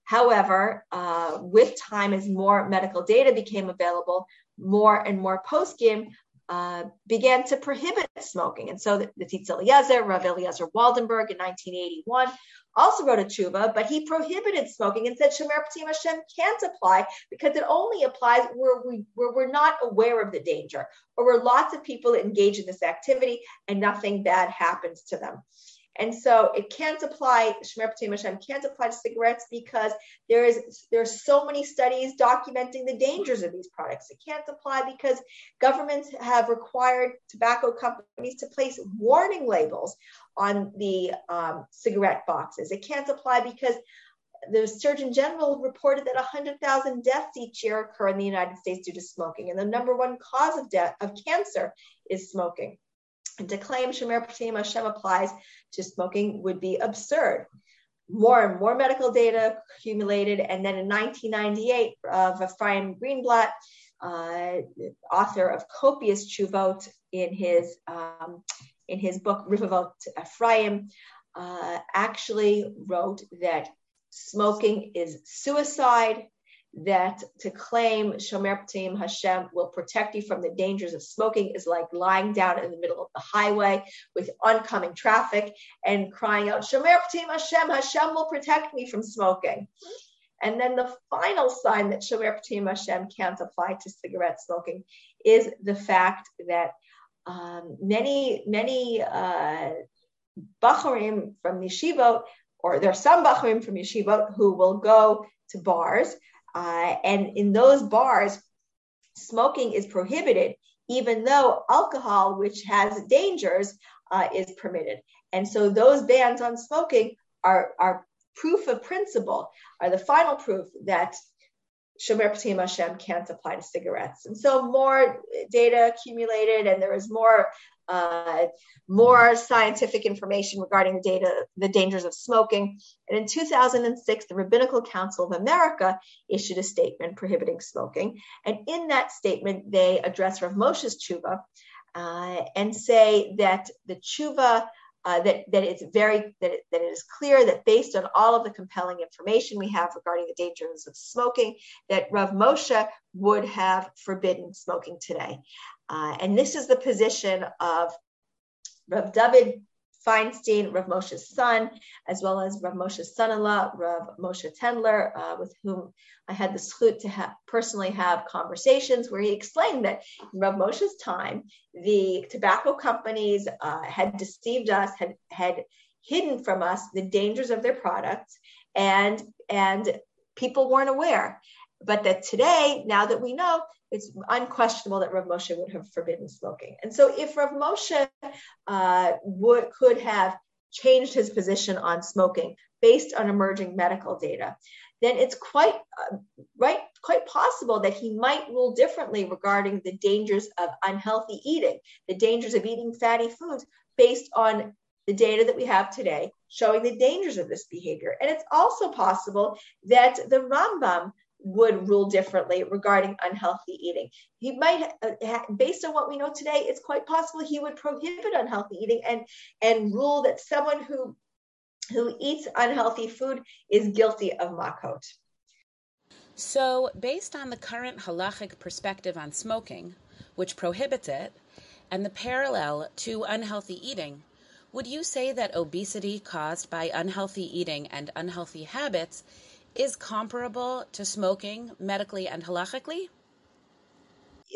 However, uh, with time, as more medical data became available, more and more poskim uh, began to prohibit smoking. And so the, the Tzitz Eliezer, Rav Eliezer Waldenberg in 1981 also wrote a tshuva, but he prohibited smoking and said Shomer P'tim Hashem can't apply because it only applies where, we, where we're not aware of the danger or where lots of people engage in this activity and nothing bad happens to them. And so it can't apply, Shomer P'tim Hashem can't apply to cigarettes because there is there's so many studies documenting the dangers of these products. It can't apply because governments have required tobacco companies to place warning labels on the um, cigarette boxes. It can't apply because the Surgeon General reported that 100,000 deaths each year occur in the United States due to smoking, and the number one cause of death of cancer is smoking. To claim Shomer P'tim Hashem applies to smoking would be absurd. More and more medical data accumulated, and then in 1998, of Ephraim Greenblatt, uh, author of copious tshuvot in his um, in his book Rivavot Ephraim, uh, actually wrote that smoking is suicide that to claim Shomer P'tim Hashem will protect you from the dangers of smoking is like lying down in the middle of the highway with oncoming traffic and crying out, Shomer P'tim Hashem, Hashem will protect me from smoking. And then the final sign that Shomer P'tim Hashem can't apply to cigarette smoking is the fact that um, many, many uh, Bachurim from yeshivot, or there are some Bachurim from yeshivot who will go to bars uh, and in those bars, smoking is prohibited, even though alcohol, which has dangers, uh, is permitted. And so those bans on smoking are, are proof of principle, are the final proof that Shomer P'tim Hashem can't apply to cigarettes. And so more data accumulated, and there was more uh, more scientific information regarding the data, the dangers of smoking. And in 2006, the Rabbinical Council of America issued a statement prohibiting smoking. And in that statement, they address Rav Moshe's tshuva uh, and say that the tshuva uh, that, that it's very that it, that it is clear that based on all of the compelling information we have regarding the dangers of smoking, that Rav Moshe would have forbidden smoking today. Uh, and this is the position of Rav David Feinstein, Rav Moshe's son, as well as Rav Moshe's son-in-law, Rav Moshe Tendler, uh, with whom I had the zechut to have, personally have conversations where he explained that in Rav Moshe's time, the tobacco companies uh, had deceived us, had, had hidden from us the dangers of their products, and, and people weren't aware. But that today, now that we know, it's unquestionable that Rav Moshe would have forbidden smoking. And so, if Rav Moshe uh, would, could have changed his position on smoking based on emerging medical data, then it's quite uh, right, quite possible that he might rule differently regarding the dangers of unhealthy eating, the dangers of eating fatty foods, based on the data that we have today showing the dangers of this behavior. And it's also possible that the Rambam would rule differently regarding unhealthy eating. He might, uh, based on what we know today, it's quite possible he would prohibit unhealthy eating and and rule that someone who who eats unhealthy food is guilty of makot. So, based on the current halachic perspective on smoking, which prohibits it, and the parallel to unhealthy eating, would you say that obesity caused by unhealthy eating and unhealthy habits is comparable to smoking medically and halachically?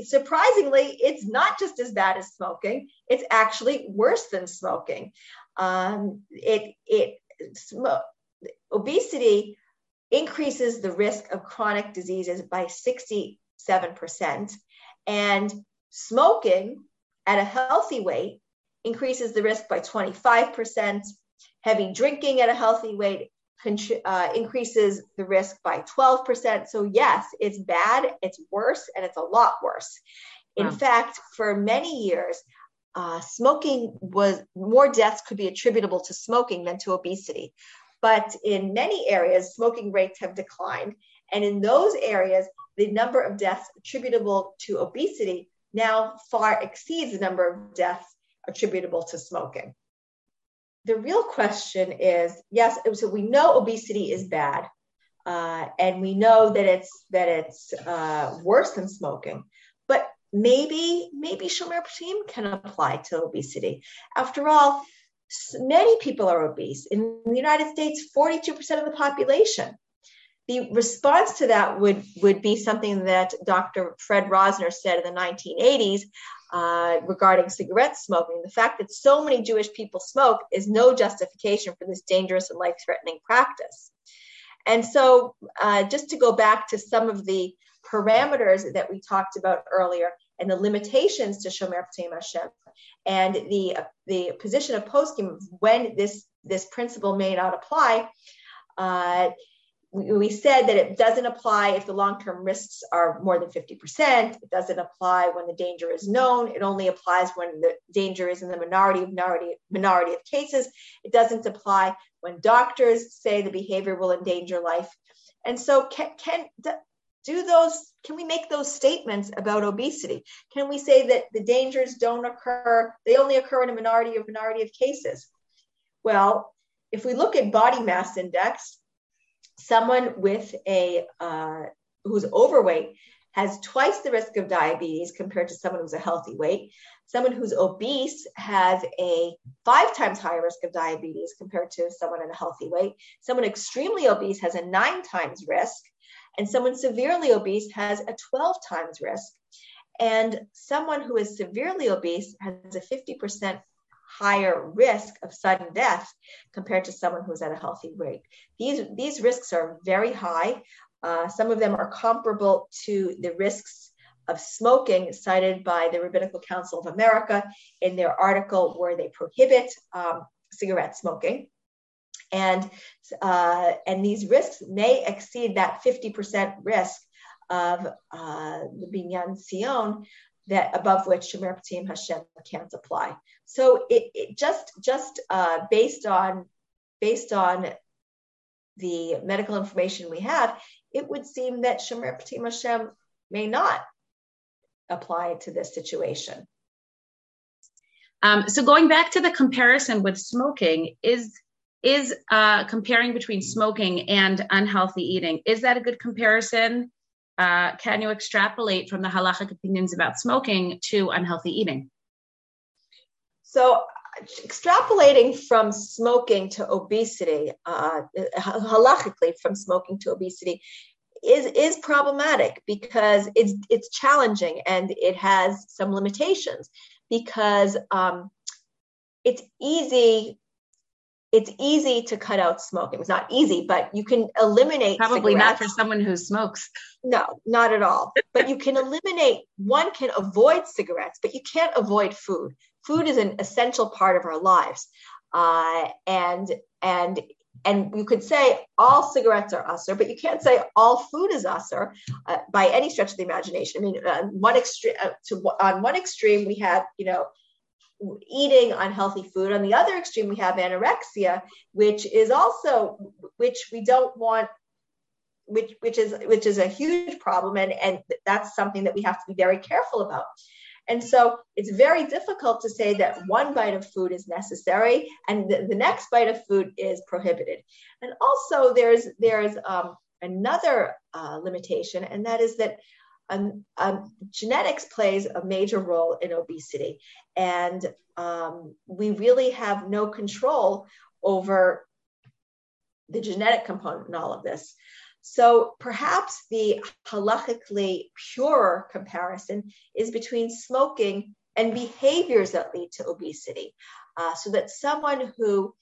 Surprisingly, it's not just as bad as smoking. It's actually worse than smoking. Um, it it obesity increases the risk of chronic diseases by 67%, and smoking at a healthy weight increases the risk by 25%. Heavy drinking at a healthy weight uh, increases the risk by 12%. So, yes, it's bad, it's worse, and it's a lot worse. In wow. fact, for many years, uh, smoking was more deaths could be attributable to smoking than to obesity. But in many areas, smoking rates have declined. And in those areas, the number of deaths attributable to obesity now far exceeds the number of deaths attributable to smoking the real question is yes so we know obesity is bad uh, and we know that it's that it's uh, worse than smoking but maybe maybe shomer can apply to obesity after all many people are obese in the united states 42% of the population the response to that would, would be something that Dr. Fred Rosner said in the 1980s uh, regarding cigarette smoking. The fact that so many Jewish people smoke is no justification for this dangerous and life threatening practice. And so, uh, just to go back to some of the parameters that we talked about earlier and the limitations to Shomer P'tim Hashem and the, uh, the position of poskim when this, this principle may not apply, uh, we said that it doesn't apply if the long-term risks are more than 50%. It doesn't apply when the danger is known. It only applies when the danger is in the minority minority, minority of cases. It doesn't apply when doctors say the behavior will endanger life. And so can, can do those, can we make those statements about obesity? Can we say that the dangers don't occur, they only occur in a minority of minority of cases? Well, if we look at body mass index, someone with a uh, who's overweight has twice the risk of diabetes compared to someone who's a healthy weight. Someone who's obese has a five times higher risk of diabetes compared to someone in a healthy weight. Someone extremely obese has a nine times risk, and someone severely obese has a 12 times risk. And someone who is severely obese has a 50% higher risk of sudden death compared to someone who's at a healthy weight. These, these risks are very high. Uh, some of them are comparable to the risks of smoking cited by the Rabbinical Council of America in their article where they prohibit um, cigarette smoking. And, uh, and these risks may exceed that 50% risk of uh, the Binyan Sion that above which Shomer P'tim Hashem can't apply. So it, it just just uh, based on based on the medical information we have, it would seem that Shomer P'tim Hashem may not apply to this situation. Um, so going back to the comparison with smoking, is is uh, comparing between smoking and unhealthy eating is that a good comparison? Uh, can you extrapolate from the halachic opinions about smoking to unhealthy eating? So extrapolating from smoking to obesity, uh, halachically from smoking to obesity, is is problematic because it's it's challenging and it has some limitations because um, it's easy it's easy to cut out smoking. It's not easy, but you can eliminate. Probably cigarettes. not for someone who smokes. No, not at all. but you can eliminate. One can avoid cigarettes, but you can't avoid food. Food is an essential part of our lives, uh, and and and you could say all cigarettes are usser, but you can't say all food is usser uh, by any stretch of the imagination. I mean, uh, one extreme uh, to on one extreme we have you know eating unhealthy food. On the other extreme, we have anorexia, which is also which we don't want, which which is which is a huge problem, and and that's something that we have to be very careful about. And so it's very difficult to say that one bite of food is necessary and the, the next bite of food is prohibited. And also there's there's um, another uh, limitation, and that is that um, um, genetics plays a major role in obesity, and um, we really have no control over the genetic component in all of this. So perhaps the halachically pure comparison is between smoking and behaviors that lead to obesity. Uh, so that someone who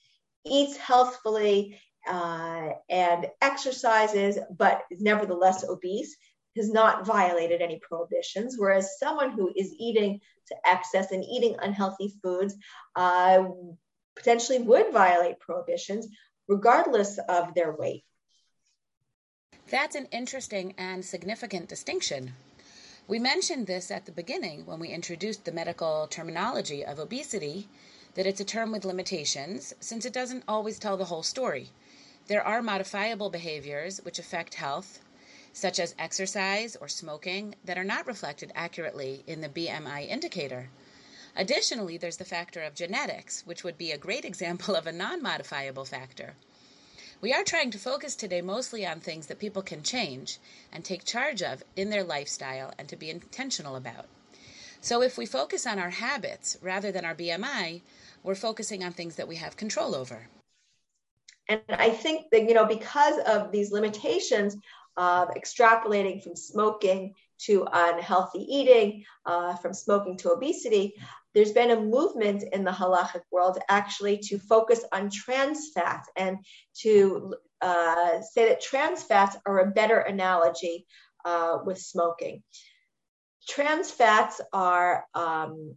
eats healthfully uh, and exercises, but is nevertheless obese, has not violated any prohibitions, whereas someone who is eating to excess and eating unhealthy foods uh, potentially would violate prohibitions regardless of their weight. That's an interesting and significant distinction. We mentioned this at the beginning when we introduced the medical terminology of obesity that it's a term with limitations since it doesn't always tell the whole story. There are modifiable behaviors which affect health, such as exercise or smoking, that are not reflected accurately in the BMI indicator. Additionally, there's the factor of genetics, which would be a great example of a non modifiable factor. We are trying to focus today mostly on things that people can change and take charge of in their lifestyle and to be intentional about. So, if we focus on our habits rather than our BMI, we're focusing on things that we have control over. And I think that, you know, because of these limitations, of extrapolating from smoking to unhealthy eating, uh, from smoking to obesity, there's been a movement in the halachic world actually to focus on trans fats and to uh, say that trans fats are a better analogy uh, with smoking. Trans fats are um,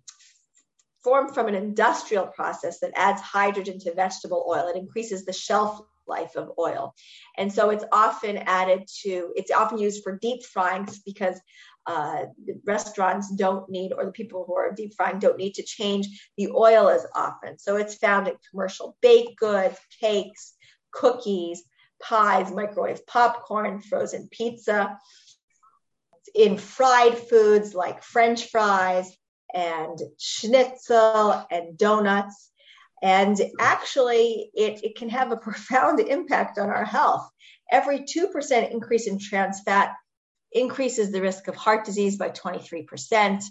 formed from an industrial process that adds hydrogen to vegetable oil. It increases the shelf life of oil. And so it's often added to, it's often used for deep frying because uh, restaurants don't need, or the people who are deep frying don't need to change the oil as often. So it's found in commercial baked goods, cakes, cookies, pies, microwave popcorn, frozen pizza, in fried foods like French fries and schnitzel and donuts. And actually, it, it can have a profound impact on our health. Every 2% increase in trans fat increases the risk of heart disease by 23%.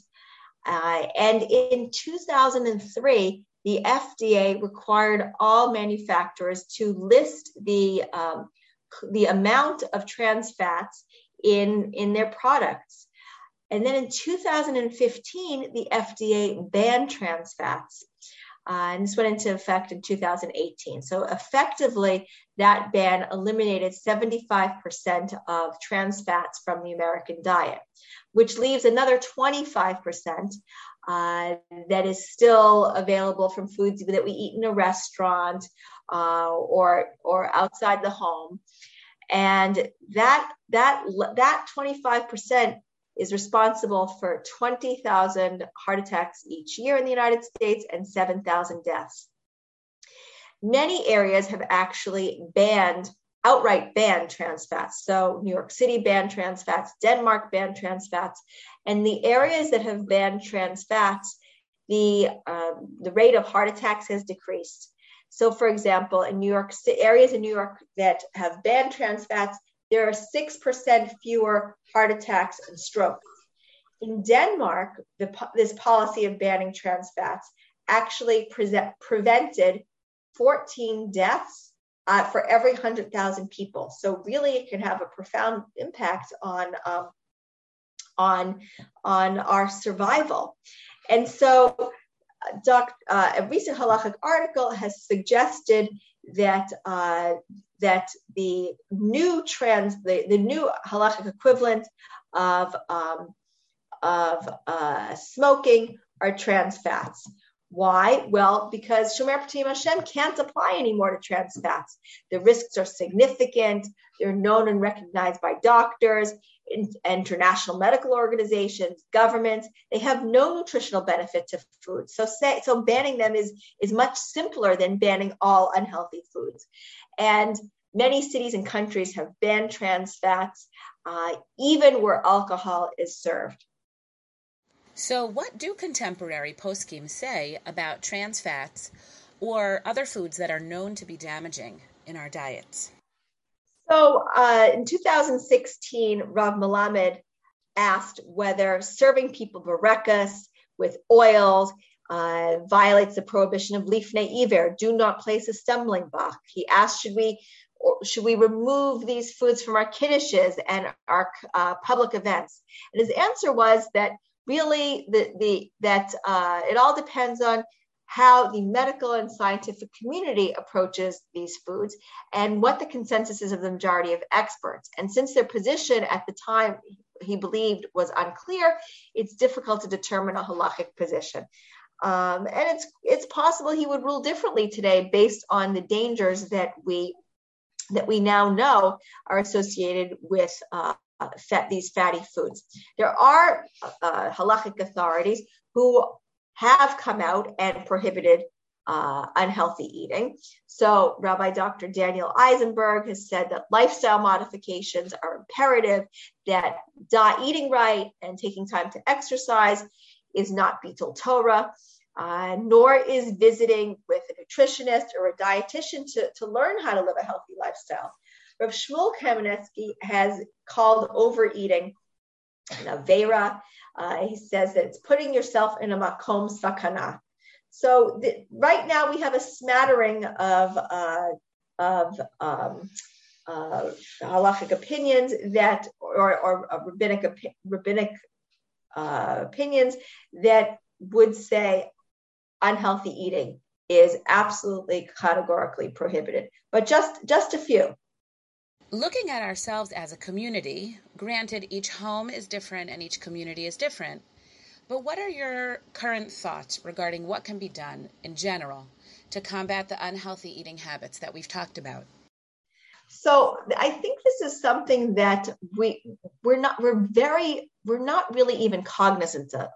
Uh, and in 2003, the FDA required all manufacturers to list the, um, the amount of trans fats in, in their products. And then in 2015, the FDA banned trans fats. Uh, and this went into effect in 2018. So effectively, that ban eliminated 75% of trans fats from the American diet, which leaves another 25% uh, that is still available from foods that we eat in a restaurant uh, or, or outside the home. and that that that 25% is responsible for 20,000 heart attacks each year in the United States and 7,000 deaths. Many areas have actually banned outright banned trans fats. So New York City banned trans fats, Denmark banned trans fats, and the areas that have banned trans fats, the um, the rate of heart attacks has decreased. So, for example, in New York areas in New York that have banned trans fats, there are six percent fewer heart attacks and strokes. In Denmark, the, this policy of banning trans fats actually prevented 14 deaths uh, for every 100,000 people. So really, it can have a profound impact on um, on on our survival. And so, uh, doc, uh, a recent halachic article has suggested that uh, that the new trans the, the new halachic equivalent of um, of uh, smoking are trans fats. Why? Well, because Shomer P'tim Hashem can't apply anymore to trans fats. The risks are significant. They're known and recognized by doctors, international medical organizations, governments. They have no nutritional benefit to food. So, say, so banning them is, is much simpler than banning all unhealthy foods. And many cities and countries have banned trans fats, uh, even where alcohol is served. So, what do contemporary poskim say about trans fats or other foods that are known to be damaging in our diets? So, uh, in 2016, Rav Melamed asked whether serving people burekas with oils uh, violates the prohibition of lifnei iver. Do not place a stumbling block. He asked, should we should we remove these foods from our kiddushes and our uh, public events? And his answer was that really the, the that uh, it all depends on how the medical and scientific community approaches these foods and what the consensus is of the majority of experts. And since their position at the time he believed was unclear, it's difficult to determine a halachic position. Um, and it's it's possible he would rule differently today based on the dangers that we that we now know are associated with uh, fat, these fatty foods. There are uh, halachic authorities who have come out and prohibited uh, unhealthy eating. So, Rabbi Dr. Daniel Eisenberg has said that lifestyle modifications are imperative, that eating right and taking time to exercise is not Bittul Torah. Uh, nor is visiting with a nutritionist or a dietitian to, to learn how to live a healthy lifestyle. Rav Shmuel Kamenetsky has called overeating an avera. Uh, he says that it's putting yourself in a makom sakana. So right now we have a smattering of uh, of um, uh, halachic opinions that, or, or rabbinic rabbinic uh, opinions that would say unhealthy eating is absolutely categorically prohibited. But just just a few. Looking at ourselves as a community, granted, each home is different and each community is different, but what are your current thoughts regarding what can be done in general to combat the unhealthy eating habits that we've talked about? So I think this is something that we we're not we're very we're not really even cognizant of,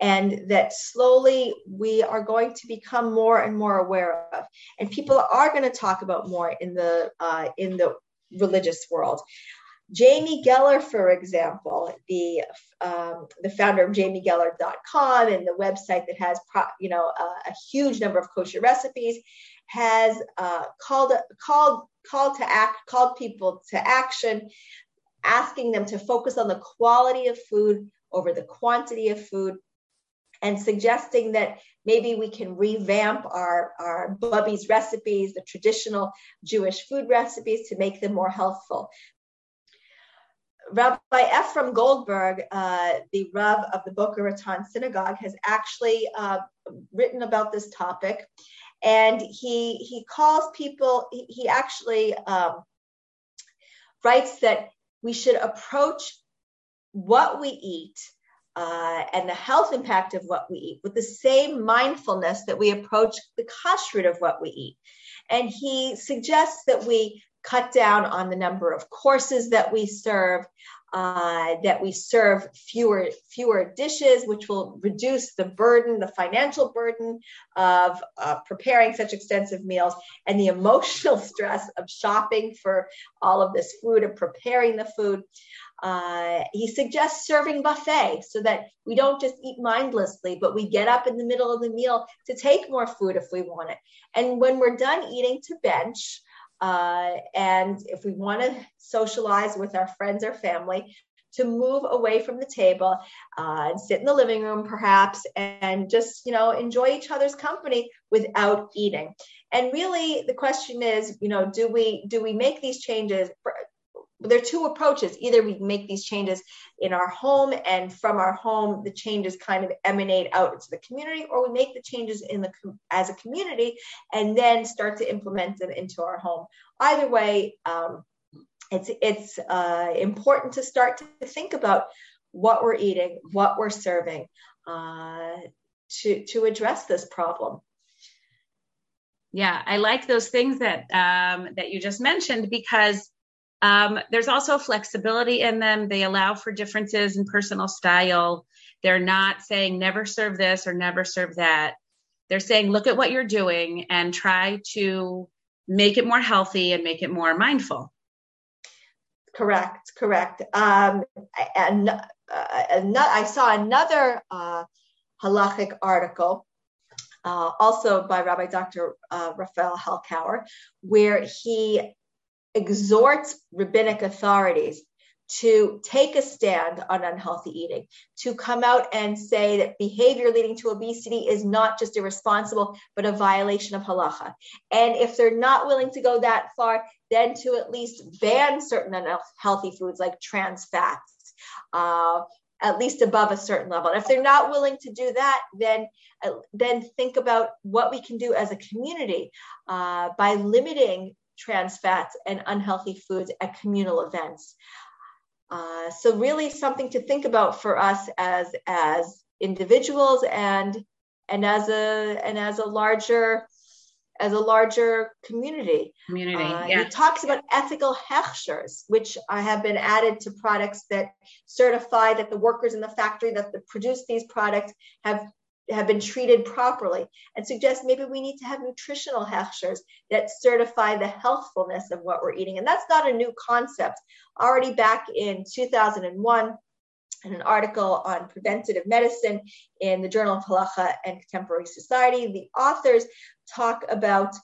and that slowly we are going to become more and more aware of, and people are going to talk about more in the uh, in the religious world. Jamie Geller, for example, the um, the founder of JamieGeller.com and the website that has you know a, a huge number of kosher recipes, has uh, called called called to act called people to action, asking them to focus on the quality of food over the quantity of food, and suggesting that maybe we can revamp our, our Bubby's recipes, the traditional Jewish food recipes, to make them more healthful. Rabbi Ephraim Goldberg, uh, the Rav of the Boca Raton Synagogue, has actually uh, written about this topic, and he he calls people. He, he actually um, writes that we should approach what we eat uh, and the health impact of what we eat with the same mindfulness that we approach the kashrut of what we eat. And he suggests that we cut down on the number of courses that we serve, uh, that we serve fewer fewer dishes, which will reduce the burden, the financial burden of uh, preparing such extensive meals, and the emotional stress of shopping for all of this food and preparing the food. Uh, he suggests serving buffet so that we don't just eat mindlessly, but we get up in the middle of the meal to take more food if we want it. And when we're done eating, to bench. Uh, and if we want to socialize with our friends or family, to move away from the table uh, and sit in the living room perhaps and just you know enjoy each other's company without eating. And really the question is you know do we do we make these changes there are two approaches. Either we make these changes in our home, and from our home, the changes kind of emanate out into the community, or we make the changes in the as a community and then start to implement them into our home. Either way, um, it's it's uh, important to start to think about what we're eating, what we're serving, uh, to to address this problem. Yeah, I like those things that um, that you just mentioned because um, there's also flexibility in them. They allow for differences in personal style. They're not saying never serve this or never serve that. They're saying look at what you're doing and try to make it more healthy and make it more mindful. Correct, correct. Um, and uh, I saw another uh, halachic article uh, also by Rabbi Dr. Uh, Raphael Hulkower, where he exhorts rabbinic authorities to take a stand on unhealthy eating, to come out and say that behavior leading to obesity is not just irresponsible, but a violation of halacha. And if they're not willing to go that far, then to at least ban certain unhealthy foods like trans fats. Uh, at least above a certain level. And if they're not willing to do that, then uh, then think about what we can do as a community uh, by limiting trans fats and unhealthy foods at communal events. Uh, so really something to think about for us as as individuals and and as a and as a larger as a larger community. Community. Uh, yeah. He talks about ethical hechshers, which have been added to products that certify that the workers in the factory that produce these products have have been treated properly and suggest maybe we need to have nutritional hechshers that certify the healthfulness of what we're eating. And that's not a new concept. Already back in 2001, in an article on preventative medicine in the Journal of Halacha and Contemporary Society, the authors talk about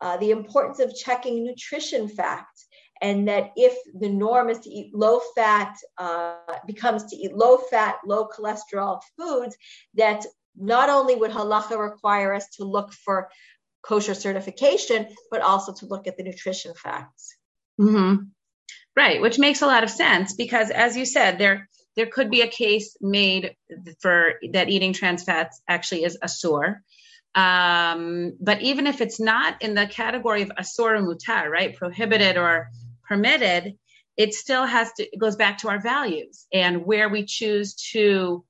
uh, the importance of checking nutrition facts and that if the norm is to eat low fat uh, becomes to eat low fat low cholesterol foods that not only would halacha require us to look for kosher certification, but also to look at the nutrition facts. Mm-hmm. Right, which makes a lot of sense because, as you said, there there could be a case made for that eating trans fats actually is asur. Um, but even if it's not in the category of asur mutar, right, prohibited or permitted, it still has to it goes back to our values and where we choose to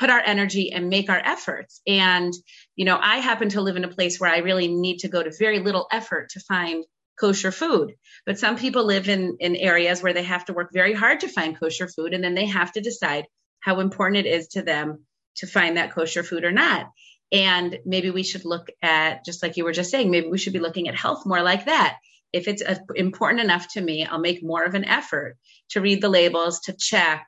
put our energy and make our efforts. And, you know, I happen to live in a place where I really need to go to very little effort to find kosher food. But some people live in, in areas where they have to work very hard to find kosher food, and then they have to decide how important it is to them to find that kosher food or not. And maybe we should look at, just like you were just saying, maybe we should be looking at health more like that. If it's uh, important enough to me, I'll make more of an effort to read the labels, to check,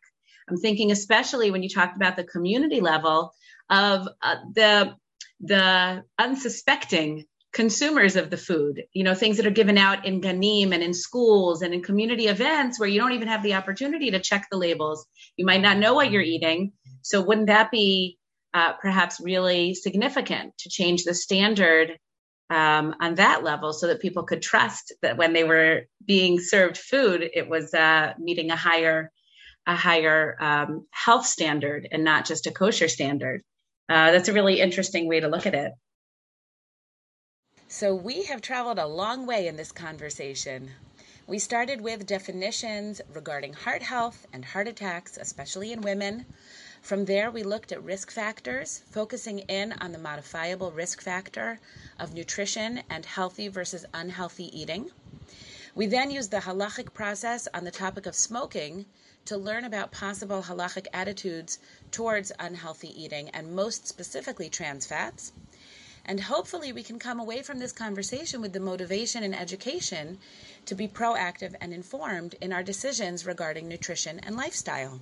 I'm thinking especially when you talked about the community level of uh, the the unsuspecting consumers of the food, you know, things that are given out in Ganim and in schools and in community events where you don't even have the opportunity to check the labels. You might not know what you're eating. So wouldn't that be uh, perhaps really significant to change the standard um, on that level so that people could trust that when they were being served food, it was uh, meeting a higher a higher um, health standard and not just a kosher standard. Uh, that's a really interesting way to look at it. So, we have traveled a long way in this conversation. We started with definitions regarding heart health and heart attacks, especially in women. From there, we looked at risk factors, focusing in on the modifiable risk factor of nutrition and healthy versus unhealthy eating. We then used the halachic process on the topic of smoking to learn about possible halachic attitudes towards unhealthy eating and most specifically trans fats. And hopefully, we can come away from this conversation with the motivation and education to be proactive and informed in our decisions regarding nutrition and lifestyle.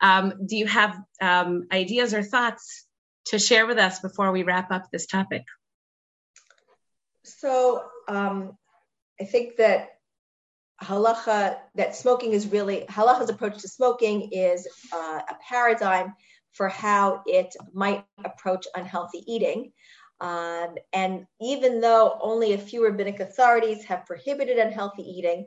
Um, do you have um, ideas or thoughts to share with us before we wrap up this topic? So, um, I think that halacha, that smoking is really, halacha's approach to smoking is uh, a paradigm for how it might approach unhealthy eating. Um, and even though only a few rabbinic authorities have prohibited unhealthy eating,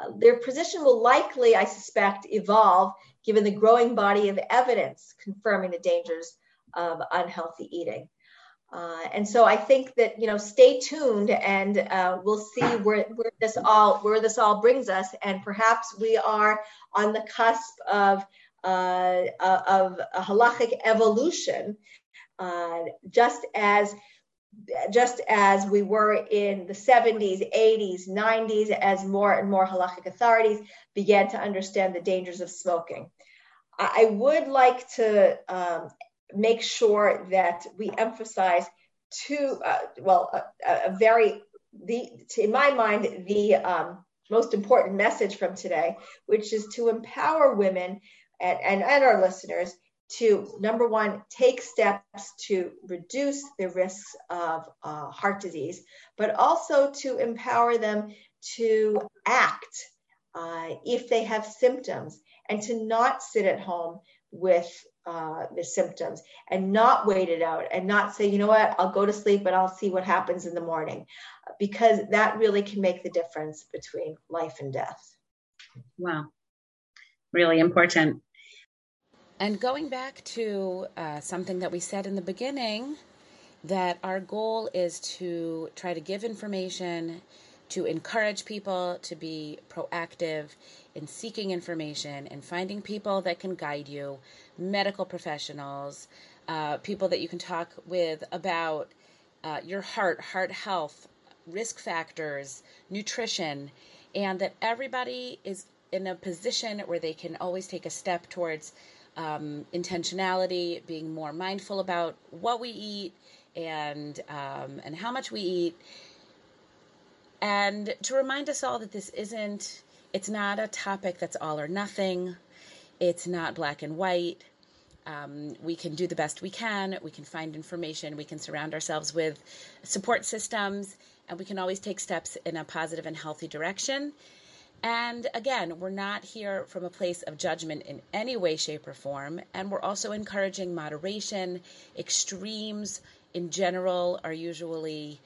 uh, their position will likely, I suspect, evolve given the growing body of evidence confirming the dangers of unhealthy eating. Uh, and so I think that you know, stay tuned, and uh, we'll see where, where this all where this all brings us. And perhaps we are on the cusp of uh, uh of a halachic evolution, uh, just as just as we were in the 70s, 80s, 90s, as more and more halachic authorities began to understand the dangers of smoking. I would like to um, make sure that we emphasize two, uh, well, a, a, very, the, in my mind, the um, most important message from today, which is to empower women and, and, and our listeners to number one, take steps to reduce the risks of uh, heart disease, but also to empower them to act uh, if they have symptoms and to not sit at home with uh, the symptoms and not wait it out and not say, you know what, I'll go to sleep and I'll see what happens in the morning, because that really can make the difference between life and death. Wow. Really important. And going back to uh, something that we said in the beginning, that our goal is to try to give information, to encourage people to be proactive in seeking information and finding people that can guide you, medical professionals, uh, people that you can talk with about uh, your heart, heart health, risk factors, nutrition, and that everybody is in a position where they can always take a step towards um, intentionality, being more mindful about what we eat and um, and how much we eat, and to remind us all that this isn't it's not a topic that's all or nothing. It's not black and white. Um, we can do the best we can. We can find information. We can surround ourselves with support systems, and we can always take steps in a positive and healthy direction. And again, we're not here from a place of judgment in any way, shape, or form. And we're also encouraging moderation. Extremes in general are usually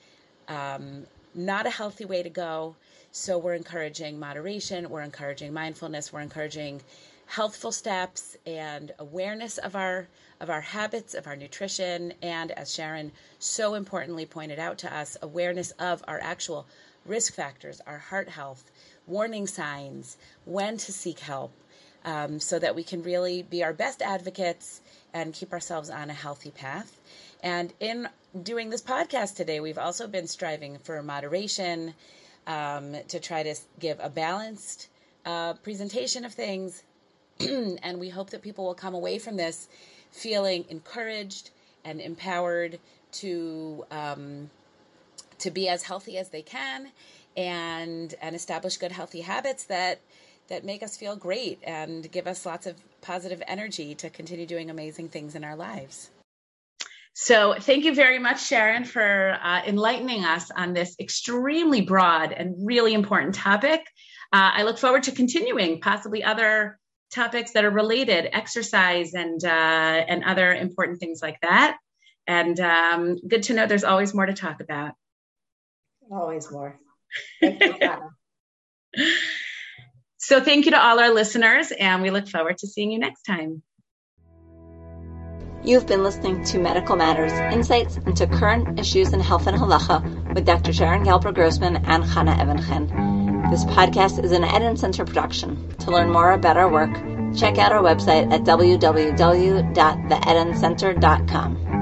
um, not a healthy way to go. So we're encouraging moderation, we're encouraging mindfulness, we're encouraging healthful steps and awareness of our of our habits, of our nutrition, and as Sharon so importantly pointed out to us, awareness of our actual risk factors, our heart health, warning signs, when to seek help, um, so that we can really be our best advocates and keep ourselves on a healthy path. And in doing this podcast today, we've also been striving for moderation, um, to try to give a balanced uh, presentation of things. and we hope that people will come away from this feeling encouraged and empowered to um, to be as healthy as they can and and establish good healthy habits that that make us feel great and give us lots of positive energy to continue doing amazing things in our lives. So, thank you very much, Sharon, for uh, enlightening us on this extremely broad and really important topic. Uh, I look forward to continuing possibly other topics that are related, exercise and uh, and other important things like that. And um, good to know there's always more to talk about. Always more. Thank you, so, thank you to all our listeners, and we look forward to seeing you next time. You've been listening to Medical Matters, insights into current issues in health and halacha with Dr. Sharon Galper Grossman and Chana Evenchen. This podcast is an Eden Center production. To learn more about our work, check out our website at www.theedencenter.com.